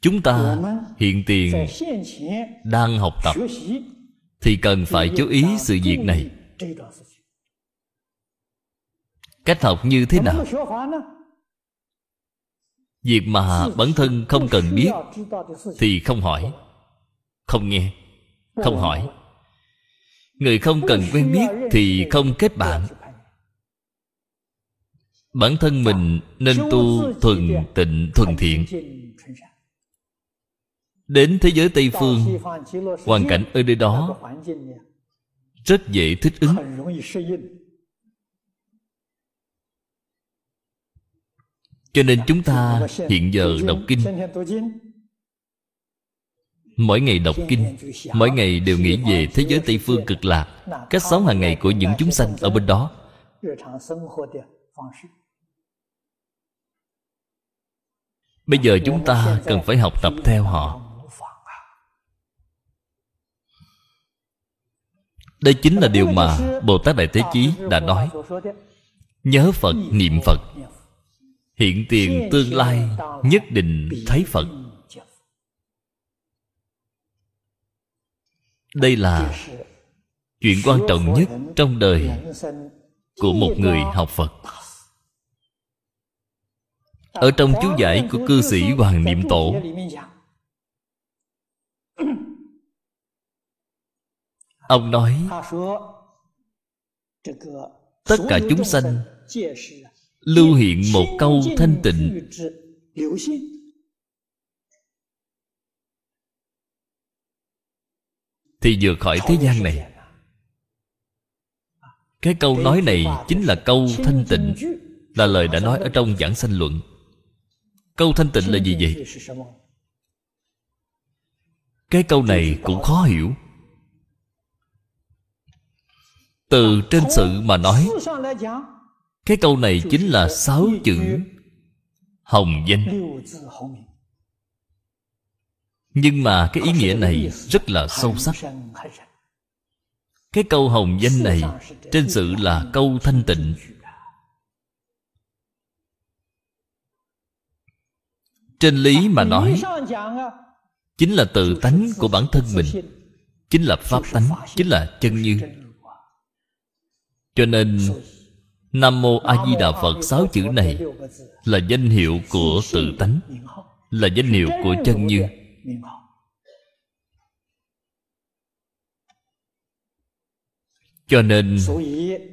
chúng ta hiện tiền đang học tập thì cần phải chú ý sự việc này. Cách học như thế nào? Việc mà bản thân không cần biết thì không hỏi, không nghe, không hỏi. Người không cần quen biết thì không kết bạn bản thân mình nên tu thuần tịnh, thuần thiện. Đến thế giới tây phương, hoàn cảnh ở nơi đó rất dễ thích ứng. Cho nên chúng ta hiện giờ đọc kinh. Mỗi ngày đọc kinh, mỗi ngày đều nghĩ về thế giới tây phương cực lạc, cách sống hàng ngày của những chúng sanh ở bên đó. Bây giờ chúng ta cần phải học tập theo họ. Đây chính là điều mà bồ tát đại thế chí đã nói. Nhớ phật, niệm phật. Hiện tiền tương lai nhất định thấy phật. Đây là chuyện quan trọng nhất trong đời của một người học phật ở trong chú giải của cư sĩ Hoàng Niệm Tổ. Ông nói, Tất cả chúng sanh Lưu hiện một câu thanh tịnh. Thì vừa khỏi thế gian này, Cái câu nói này chính là câu thanh tịnh, Là lời đã nói ở trong giảng sanh luận. Câu thanh tịnh là gì vậy? Cái câu này cũng khó hiểu. Từ trên sự mà nói, Cái câu này chính là sáu chữ Hồng danh Nhưng mà cái ý nghĩa này rất là sâu sắc. Cái câu hồng danh này Trên sự là câu thanh tịnh. Trên lý mà nói Chính là tự tánh của bản thân mình Chính là pháp tánh Chính là chân như. Cho nên Nam Mô A Di Đà Phật sáu chữ này Là danh hiệu của tự tánh Là danh hiệu của chân như. Cho nên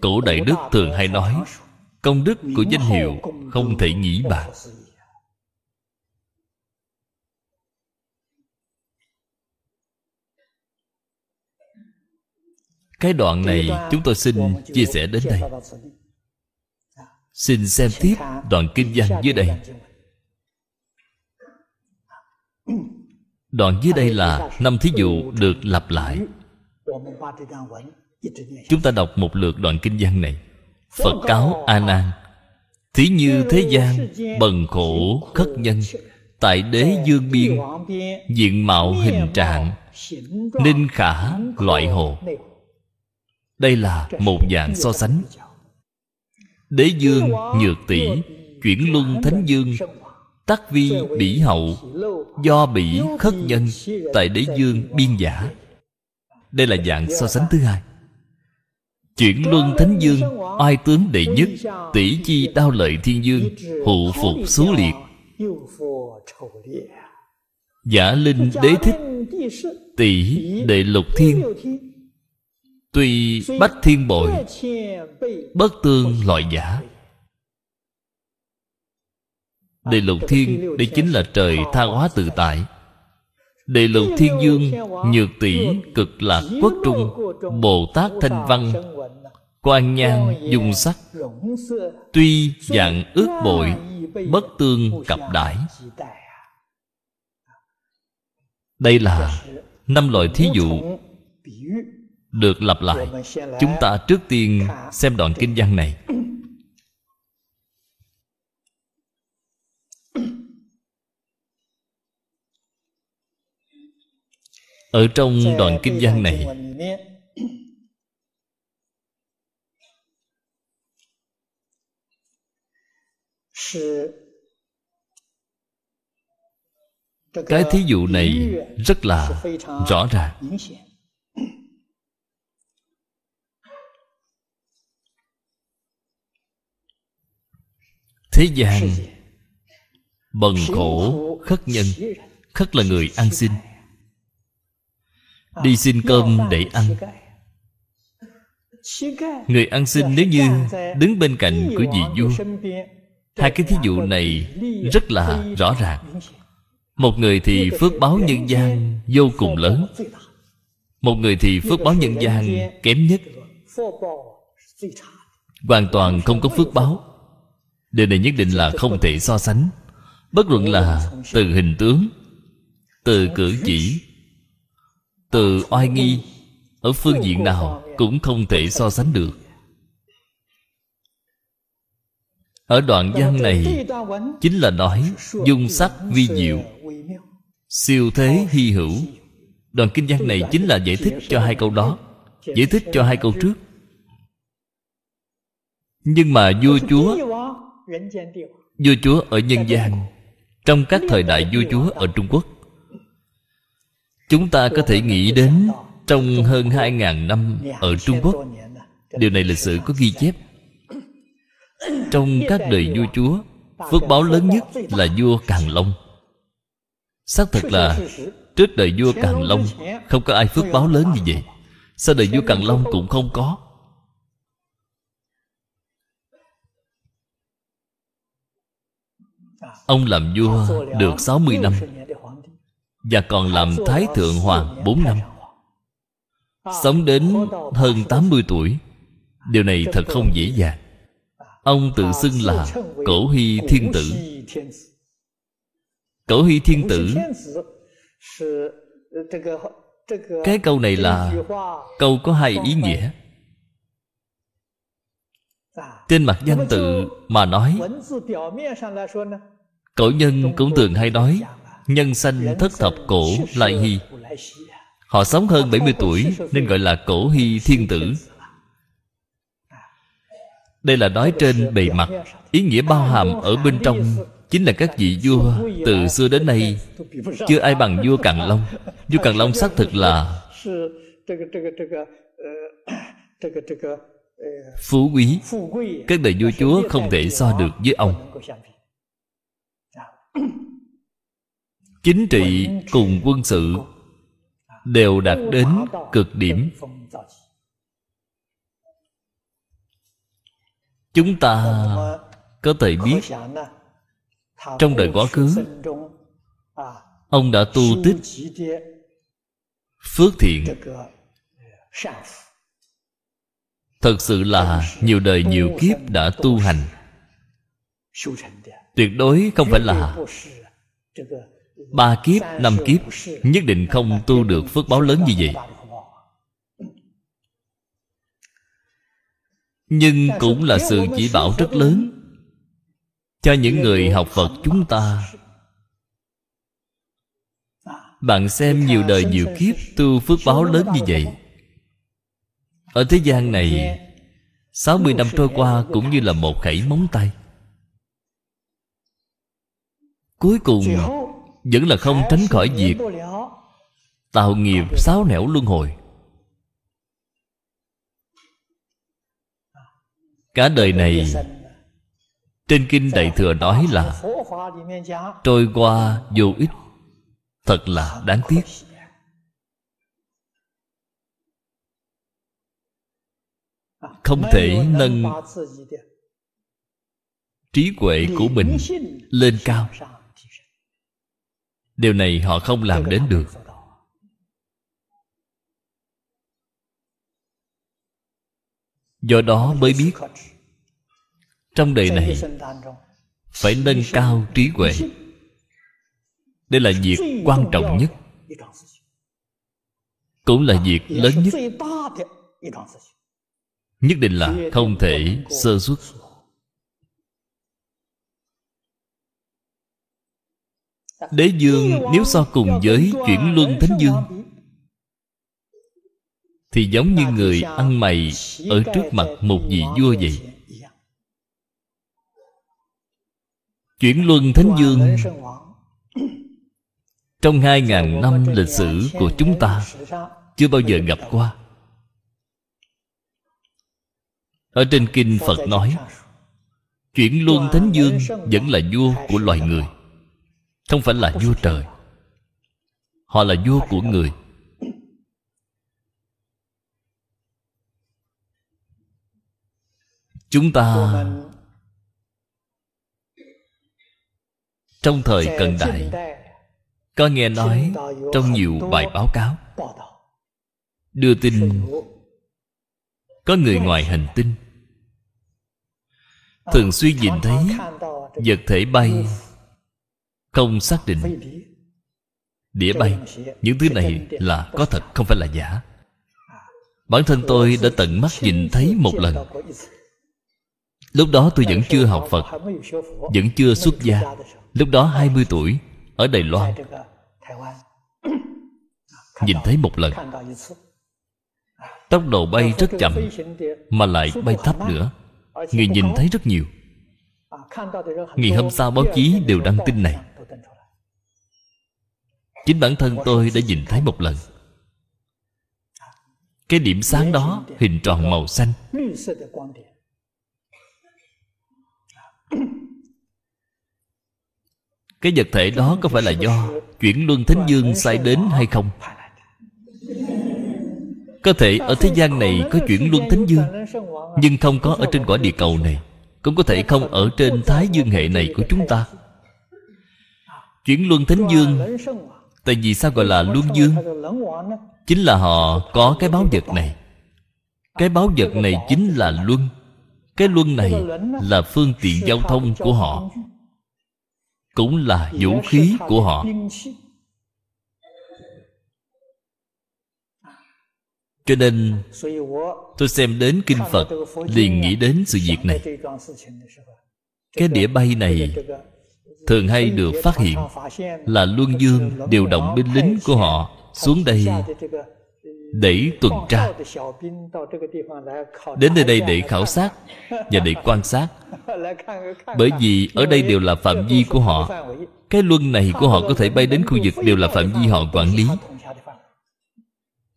Cổ Đại Đức thường hay nói Công đức của danh hiệu Không thể nghĩ bàn Cái đoạn này chúng tôi xin chia sẻ đến đây. Xin xem tiếp đoạn kinh văn dưới đây. Đoạn dưới đây là năm thí dụ được lặp lại. Chúng ta đọc một lượt đoạn kinh văn này. Phật cáo A Nan Thí như thế gian Bần khổ khất nhân Tại đế dương biên Diện mạo hình trạng Ninh khả loại hồ đây là một dạng so sánh. Đế dương nhược tỷ Chuyển luân thánh dương Tắc vi bỉ hậu, Do bỉ khất nhân Tại đế dương biên giả. Đây là dạng so sánh thứ hai. Chuyển luân thánh dương Oai tướng đệ nhất, Tỷ chi đao lợi thiên dương Hụ phục số liệt. Giả linh đế thích, Tỷ đệ lục thiên Tuy bách thiên bội, Bất tương loại giả. Đề lục thiên Đây chính là trời tha hóa tự tại. Đề lục thiên dương Nhược tỷ cực lạc quốc trung, Bồ Tát thanh văn, Quan nhan dung sắc. Tuy dạng ước bội, Bất tương cặp đãi Đây là Năm loại thí dụ được lặp lại. Chúng ta trước tiên xem đoạn kinh văn này. Ở trong đoạn kinh văn này, cái thí dụ này rất là rõ ràng. Thế gian Bần khổ khất nhân Khất là người ăn xin. Đi xin cơm để ăn. Người ăn xin nếu như Đứng bên cạnh của vị vua Hai cái thí dụ này Rất là rõ ràng. Một người thì phước báo nhân gian Vô cùng lớn. Một người thì phước báo nhân gian Kém nhất. Hoàn toàn không có phước báo Điều này nhất định là không thể so sánh. Bất luận là từ hình tướng, Từ cử chỉ, Từ oai nghi, Ở phương diện nào Cũng không thể so sánh được. Ở đoạn văn này, Chính là nói Dung sắc vi diệu, Siêu thế hy hữu. Đoạn kinh văn này chính là giải thích cho hai câu đó, Giải thích cho hai câu trước. Nhưng mà vua chúa Vua chúa ở nhân gian Trong các thời đại vua chúa ở Trung Quốc Chúng ta có thể nghĩ đến Trong hơn hai ngàn năm ở Trung Quốc. Điều này lịch sử có ghi chép. Trong các đời vua chúa Phước báo lớn nhất là vua Càn Long. Xác thực là Trước đời vua Càn Long Không có ai phước báo lớn như vậy. Sau đời vua Càn Long cũng không có Ông làm vua được 60 năm Và còn làm Thái Thượng Hoàng 4 năm. Sống đến hơn 80 tuổi, Điều này thật không dễ dàng. Ông tự xưng là cổ hy thiên tử. Cổ hy thiên tử, cái câu này là câu có hai ý nghĩa. Trên mặt danh tự mà nói cổ nhân cũng thường hay nói nhân sanh thất thập cổ lại hy họ sống hơn 70 tuổi nên gọi là cổ hy thiên tử. Đây là nói trên bề mặt. ý nghĩa bao hàm ở bên trong chính là các vị vua từ xưa đến nay. Chưa ai bằng vua càn long. Vua càn long xác thực là phú quý. các đời vua chúa không thể so được với ông chính trị cùng quân sự đều đạt đến cực điểm. Chúng ta có thể biết, trong đời quá khứ, ông đã tu tích phước thiện. Thật sự là nhiều đời nhiều kiếp đã tu hành tuyệt đối không phải là ba kiếp, năm kiếp, nhất định không tu được phước báo lớn như vậy. Nhưng cũng là sự chỉ bảo rất lớn cho những người học phật chúng ta. Bạn xem nhiều đời nhiều kiếp tu phước báo lớn như vậy. Ở thế gian này 60 năm trôi qua cũng như là một khẩy móng tay. Cuối cùng Vẫn là không tránh khỏi việc Tạo nghiệp sáu nẻo luân hồi. Cả đời này Trên Kinh Đại Thừa nói là Trôi qua vô ích Thật là đáng tiếc. Không thể nâng Trí huệ của mình lên cao Điều này họ không làm đến được. Do đó mới biết, Trong đời này, Phải nâng cao trí huệ. Đây là việc quan trọng nhất. Cũng là việc lớn nhất. Nhất định là không thể sơ xuất Đế dương, nếu so cùng với chuyển luân thánh dương, Thì giống như người ăn mày Ở trước mặt một vị vua vậy. Chuyển luân thánh dương, Trong hai ngàn năm lịch sử của chúng ta, Chưa bao giờ gặp qua. Ở trên kinh Phật nói Chuyển luân thánh dương Vẫn là vua của loài người không phải là vua trời. Họ là vua của người. Chúng ta trong thời cận đại, có nghe nói trong nhiều bài báo cáo, đưa tin có người ngoài hành tinh. Thường xuyên nhìn thấy vật thể bay không xác định. Đĩa bay. Những thứ này là có thật, không phải là giả. Bản thân tôi đã tận mắt nhìn thấy một lần. Lúc đó tôi vẫn chưa học phật, vẫn chưa xuất gia. Lúc đó 20 tuổi, ở đài loan. Nhìn thấy một lần. Tốc độ bay rất chậm, mà lại bay thấp nữa. Người nhìn thấy rất nhiều. Ngày hôm sau báo chí đều đăng tin này chính bản thân tôi đã nhìn thấy một lần. Cái điểm sáng đó hình tròn màu xanh. Cái vật thể đó có phải là do chuyển luân thánh dương sai đến hay không? Có thể ở thế gian này có chuyển luân thánh dương, nhưng không có ở trên quả địa cầu này, cũng có thể không ở trên thái dương hệ này của chúng ta. Chuyển luân thánh dương tại vì sao gọi là luân dương? Chính là họ có cái báo vật này. Cái báo vật này chính là luân. Cái luân này là phương tiện giao thông của họ, cũng là vũ khí của họ. Cho nên, tôi xem đến kinh phật liền nghĩ đến sự việc này. Cái đĩa bay này thường hay được phát hiện là luân dương điều động binh lính của họ xuống đây để tuần tra. Đến nơi đây để khảo sát và để quan sát. Bởi vì ở đây đều là phạm vi của họ. Cái luân này của họ có thể bay đến khu vực đều là phạm vi họ quản lý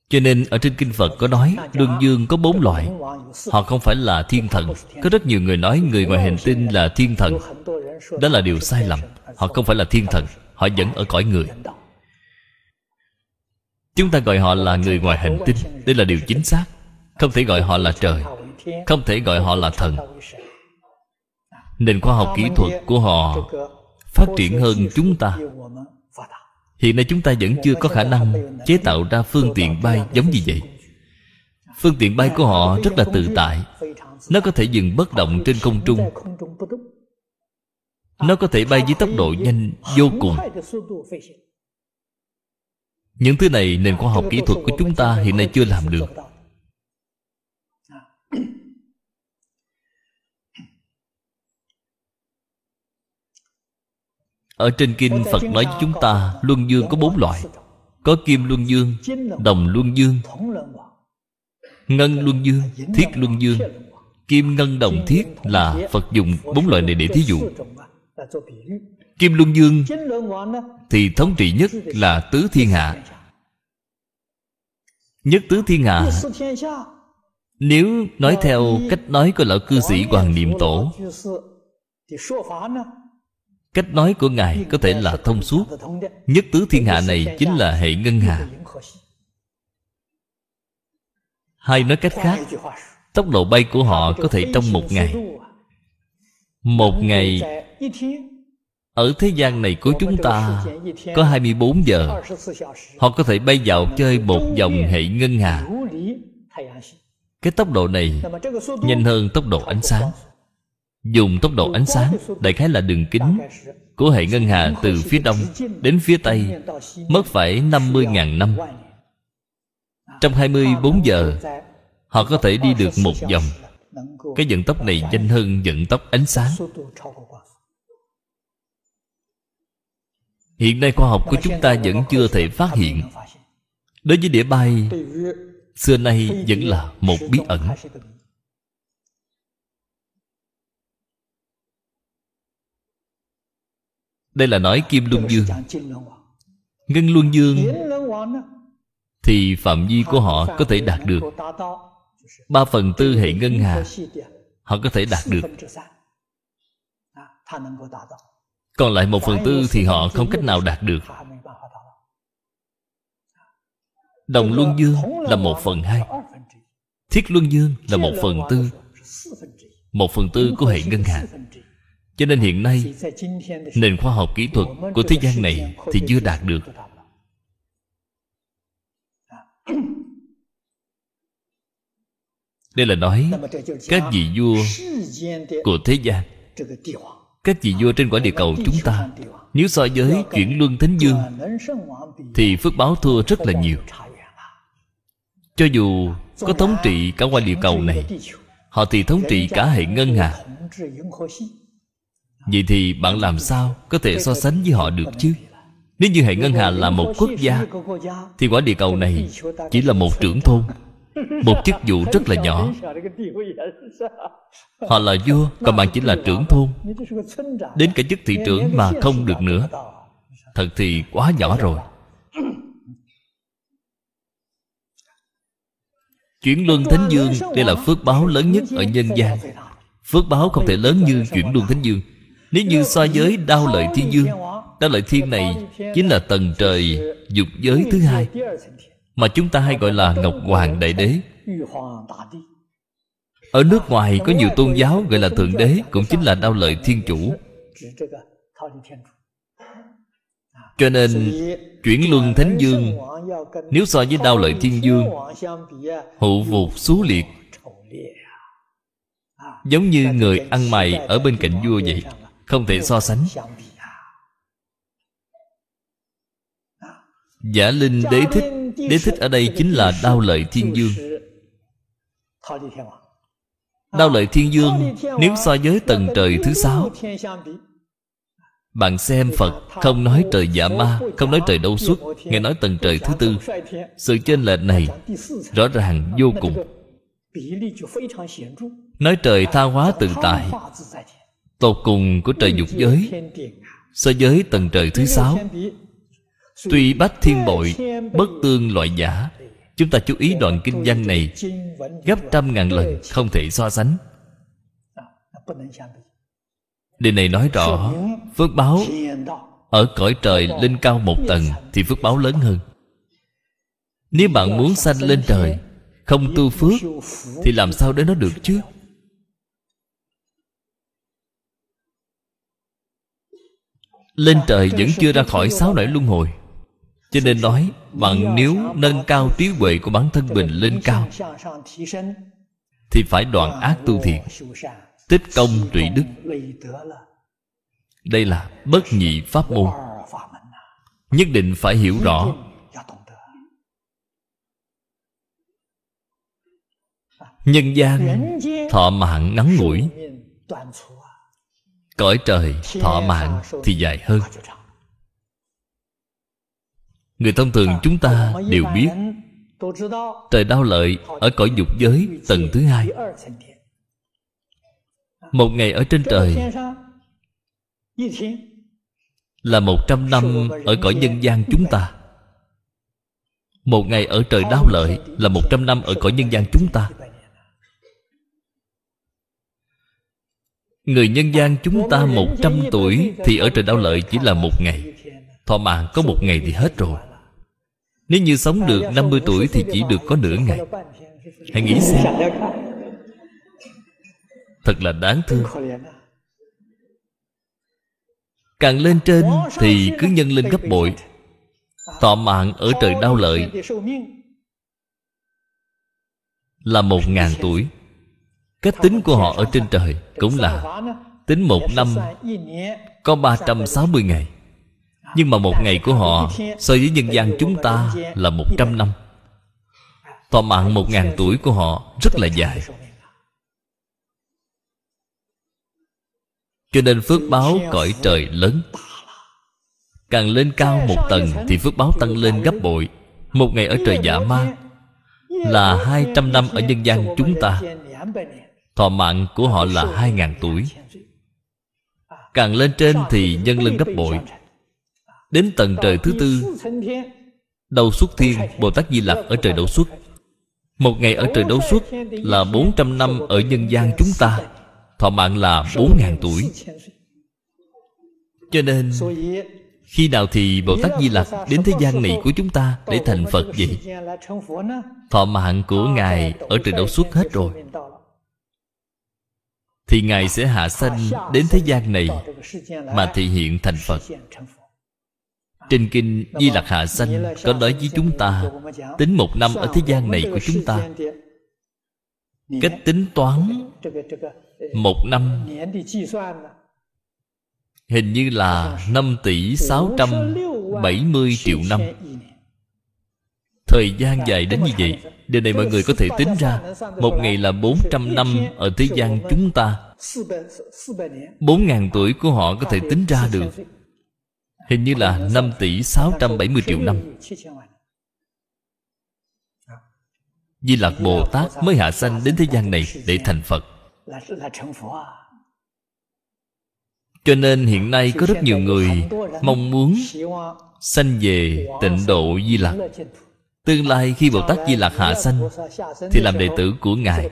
cho nên ở trên kinh phật có nói, luân dương có bốn loại. Họ không phải là thiên thần. Có rất nhiều người nói người ngoài hành tinh là thiên thần. Đó là điều sai lầm. Họ không phải là thiên thần. Họ vẫn ở cõi người. Chúng ta gọi họ là người ngoài hành tinh. Đây là điều chính xác. Không thể gọi họ là trời. Không thể gọi họ là thần. Nền khoa học kỹ thuật của họ phát triển hơn chúng ta hiện nay chúng ta vẫn chưa có khả năng chế tạo ra phương tiện bay giống như vậy. Phương tiện bay của họ rất là tự tại. Nó có thể dừng bất động trên không trung. Nó có thể bay với tốc độ nhanh vô cùng. Những thứ này nền khoa học kỹ thuật của chúng ta hiện nay chưa làm được. Ở trên kinh phật nói với chúng ta luân dương có bốn loại. có kim luân dương đồng luân dương ngân luân dương thiết luân dương. kim ngân đồng thiết là phật dùng bốn loại này để thí dụ. kim luân dương thì thống trị nhất là tứ thiên hạ. Nhất tứ thiên hạ. Nếu nói theo cách nói của lão cư sĩ hoàng niệm tổ cách nói của ngài có thể là thông suốt. Nhất tứ thiên hạ này chính là hệ ngân hà. Hay nói cách khác, tốc độ bay của họ có thể trong một ngày. Một ngày, ở thế gian này của chúng ta, Có 24 giờ. Họ có thể bay vào chơi một vòng hệ ngân hà. Cái tốc độ này Nhanh hơn tốc độ ánh sáng. Dùng tốc độ ánh sáng, Đại khái là đường kính Của hệ ngân hà từ phía đông Đến phía tây, Mất phải 50.000 năm. Trong 24 giờ, Họ có thể đi được một vòng. Cái vận tốc này nhanh hơn vận tốc ánh sáng. Hiện nay khoa học của chúng ta vẫn chưa thể phát hiện. Đối với đĩa bay, xưa nay vẫn là một bí ẩn. Đây là nói kim luân dương. Ngân luân dương thì phạm vi của họ có thể đạt được. Ba phần tư hệ ngân hà, họ có thể đạt được. Còn lại một phần tư thì họ không cách nào đạt được. Đồng luân dương là một phần hai. Thiết luân dương là một phần tư. Một phần tư của hệ ngân hà cho nên hiện nay, nền khoa học kỹ thuật của thế gian này thì chưa đạt được. Đây là nói các vị vua của thế gian. Các vị vua trên quả địa cầu chúng ta, nếu so với chuyển luân thánh dương, thì phước báo thua rất là nhiều. Cho dù có thống trị cả quả địa cầu này, họ thì thống trị cả hệ ngân hà vậy thì bạn làm sao có thể so sánh với họ được chứ? Nếu như hệ ngân hà là một quốc gia, thì quả địa cầu này chỉ là một trưởng thôn, một chức vụ rất là nhỏ. Họ là vua, còn bạn chỉ là trưởng thôn. Đến cả chức thị trưởng mà không được nữa. Thật thì quá nhỏ rồi. Chuyển luân thánh dương đây là phước báo lớn nhất ở nhân gian. Phước báo không thể lớn như chuyển luân thánh dương nếu như so với đao lợi thiên dương đao lợi thiên này chính là tầng trời dục giới thứ hai mà chúng ta hay gọi là ngọc hoàng đại đế. Ở nước ngoài có nhiều tôn giáo gọi là thượng đế, cũng chính là đao lợi thiên chủ. Cho nên, chuyển luân thánh dương, nếu so với đao lợi thiên dương, hụ vụt xú liệt. Giống như người ăn mày ở bên cạnh vua vậy. Không thể so sánh. Giả linh đế thích Đế thích ở đây chính là đao lợi thiên dương. Đao lợi thiên dương, Nếu so với tầng trời thứ sáu, Bạn xem Phật Không nói trời dạ ma, Không nói trời đâu xuất, Nghe nói tầng trời thứ tư. Sự chênh lệch này Rõ ràng vô cùng. Nói trời tha hóa tự tại Tột cùng của trời dục giới So giới tầng trời thứ sáu. Tuy bách thiên bội Bất tương loại giả, Chúng ta chú ý đoạn kinh văn này Gấp trăm ngàn lần Không thể so sánh. Điều này nói rõ Phước báo Ở cõi trời lên cao một tầng Thì phước báo lớn hơn. Nếu bạn muốn sanh lên trời, Không tu phước, Thì làm sao để nó được chứ? Lên trời vẫn chưa ra khỏi sáu nẻo luân hồi. Cho nên nói Bạn nếu nâng cao trí huệ của bản thân mình lên cao Thì phải đoạn ác tu thiện Tích công trị đức. Đây là bất nhị pháp môn. Nhất định phải hiểu rõ. Nhân gian thọ mạng ngắn ngủi Cõi trời thọ mạng thì dài hơn. Người thông thường chúng ta đều biết, Trời đau lợi Ở cõi dục giới tầng thứ hai. Một ngày ở trên trời Là một trăm năm Ở cõi nhân gian chúng ta. Một ngày ở trời đau lợi Là một trăm năm ở cõi nhân gian chúng ta. Người nhân gian chúng ta một trăm tuổi Thì ở trời đau lợi chỉ là một ngày. Thọ mạng có một ngày thì hết rồi. Nếu như sống được 50 tuổi Thì chỉ được có nửa ngày. Hãy nghĩ xem. Thật là đáng thương. Càng lên trên Thì cứ nhân lên gấp bội. Thọ mạng ở trời đau lợi Là một ngàn tuổi. Cách tính của họ ở trên trời Cũng là Tính một năm Có 360 ngày. Nhưng mà một ngày của họ So với nhân gian chúng ta là một trăm năm. Thọ mạng một ngàn tuổi của họ rất là dài. Cho nên phước báo cõi trời lớn. Càng lên cao một tầng Thì phước báo tăng lên gấp bội. Một ngày ở trời giả ma Là hai trăm năm ở nhân gian chúng ta. Thọ mạng của họ là hai ngàn tuổi. Càng lên trên thì nhân lên gấp bội. Đến tầng trời thứ tư Đầu xuất thiên, Bồ Tát Di Lặc ở trời đầu xuất Một ngày ở trời đấu xuất Là 400 năm ở nhân gian chúng ta. Thọ mạng là 4.000 tuổi. Cho nên, Khi nào thì Bồ Tát Di Lặc Đến thế gian này của chúng ta Để thành Phật vậy? Thọ mạng của Ngài Ở trời đấu xuất hết rồi. Thì Ngài sẽ hạ sanh Đến thế gian này Mà thị hiện thành Phật. Trên kinh Di Lặc Hạ Sanh Có nói với chúng ta, Tính một năm ở thế gian này của chúng ta. Cách tính toán Một năm Hình như là 5 tỷ 670 triệu năm. Thời gian dài đến như vậy. Điều này mọi người có thể tính ra, Một ngày là 400 năm ở thế gian chúng ta. 4.000 tuổi của họ có thể tính ra được. Hình như là 5 tỷ 670 triệu năm. Di Lạc Bồ Tát mới hạ sanh đến thế gian này để thành Phật. Cho nên hiện nay có rất nhiều người mong muốn sanh về tịnh độ Di Lạc Tương lai khi Bồ Tát Di Lạc hạ sanh, Thì làm đệ tử của Ngài.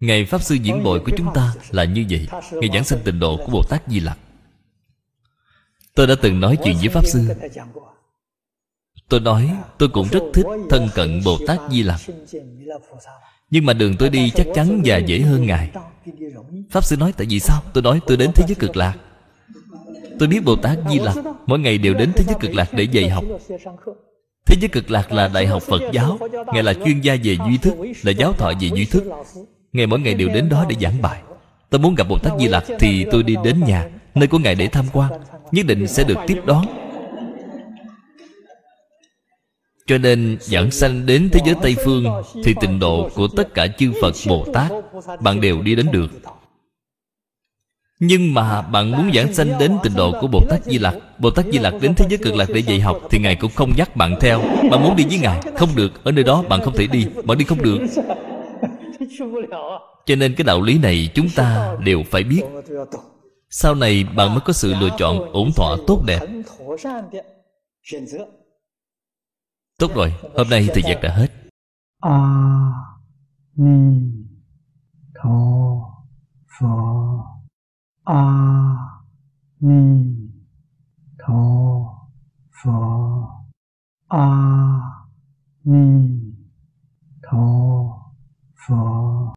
Ngày Pháp Sư diễn bội của chúng ta là như vậy. Ngày giảng sanh tịnh độ của Bồ Tát Di Lặc. Tôi đã từng nói chuyện với Pháp Sư. Tôi nói, tôi cũng rất thích thân cận Bồ Tát Di Lặc. Nhưng mà đường tôi đi chắc chắn và dễ hơn Ngài. Pháp Sư nói, tại vì sao? Tôi nói, tôi đến thế giới cực lạc. Tôi biết Bồ Tát Di Lặc Mỗi ngày đều đến thế giới cực lạc để dạy học. Thế giới cực lạc là đại học Phật giáo. Ngài là chuyên gia về duy thức, Là giáo thọ về duy thức. Ngài mỗi ngày đều đến đó để giảng bài. Tôi muốn gặp Bồ Tát Di Lặc Thì tôi đi đến nhà, Nơi của Ngài để tham quan. Nhất định sẽ được tiếp đón. Cho nên giảng sanh đến thế giới Tây Phương Thì tịnh độ của tất cả chư Phật Bồ Tát, Bạn đều đi đến được. Nhưng mà bạn muốn giảng sanh đến tịnh độ của Bồ Tát Di Lặc, Bồ Tát Di Lặc đến thế giới cực lạc để dạy học Thì Ngài cũng không dắt bạn theo. Bạn muốn đi với Ngài, Không được. Ở nơi đó bạn không thể đi, Bạn đi không được. Cho nên cái đạo lý này chúng ta đều phải biết. Sau này bạn mới có sự lựa chọn ổn thỏa, tốt đẹp. Tốt rồi, hôm nay thời gian đã hết. A Ni Tho Phở A Ni Tho Phở A Ni Tho Phở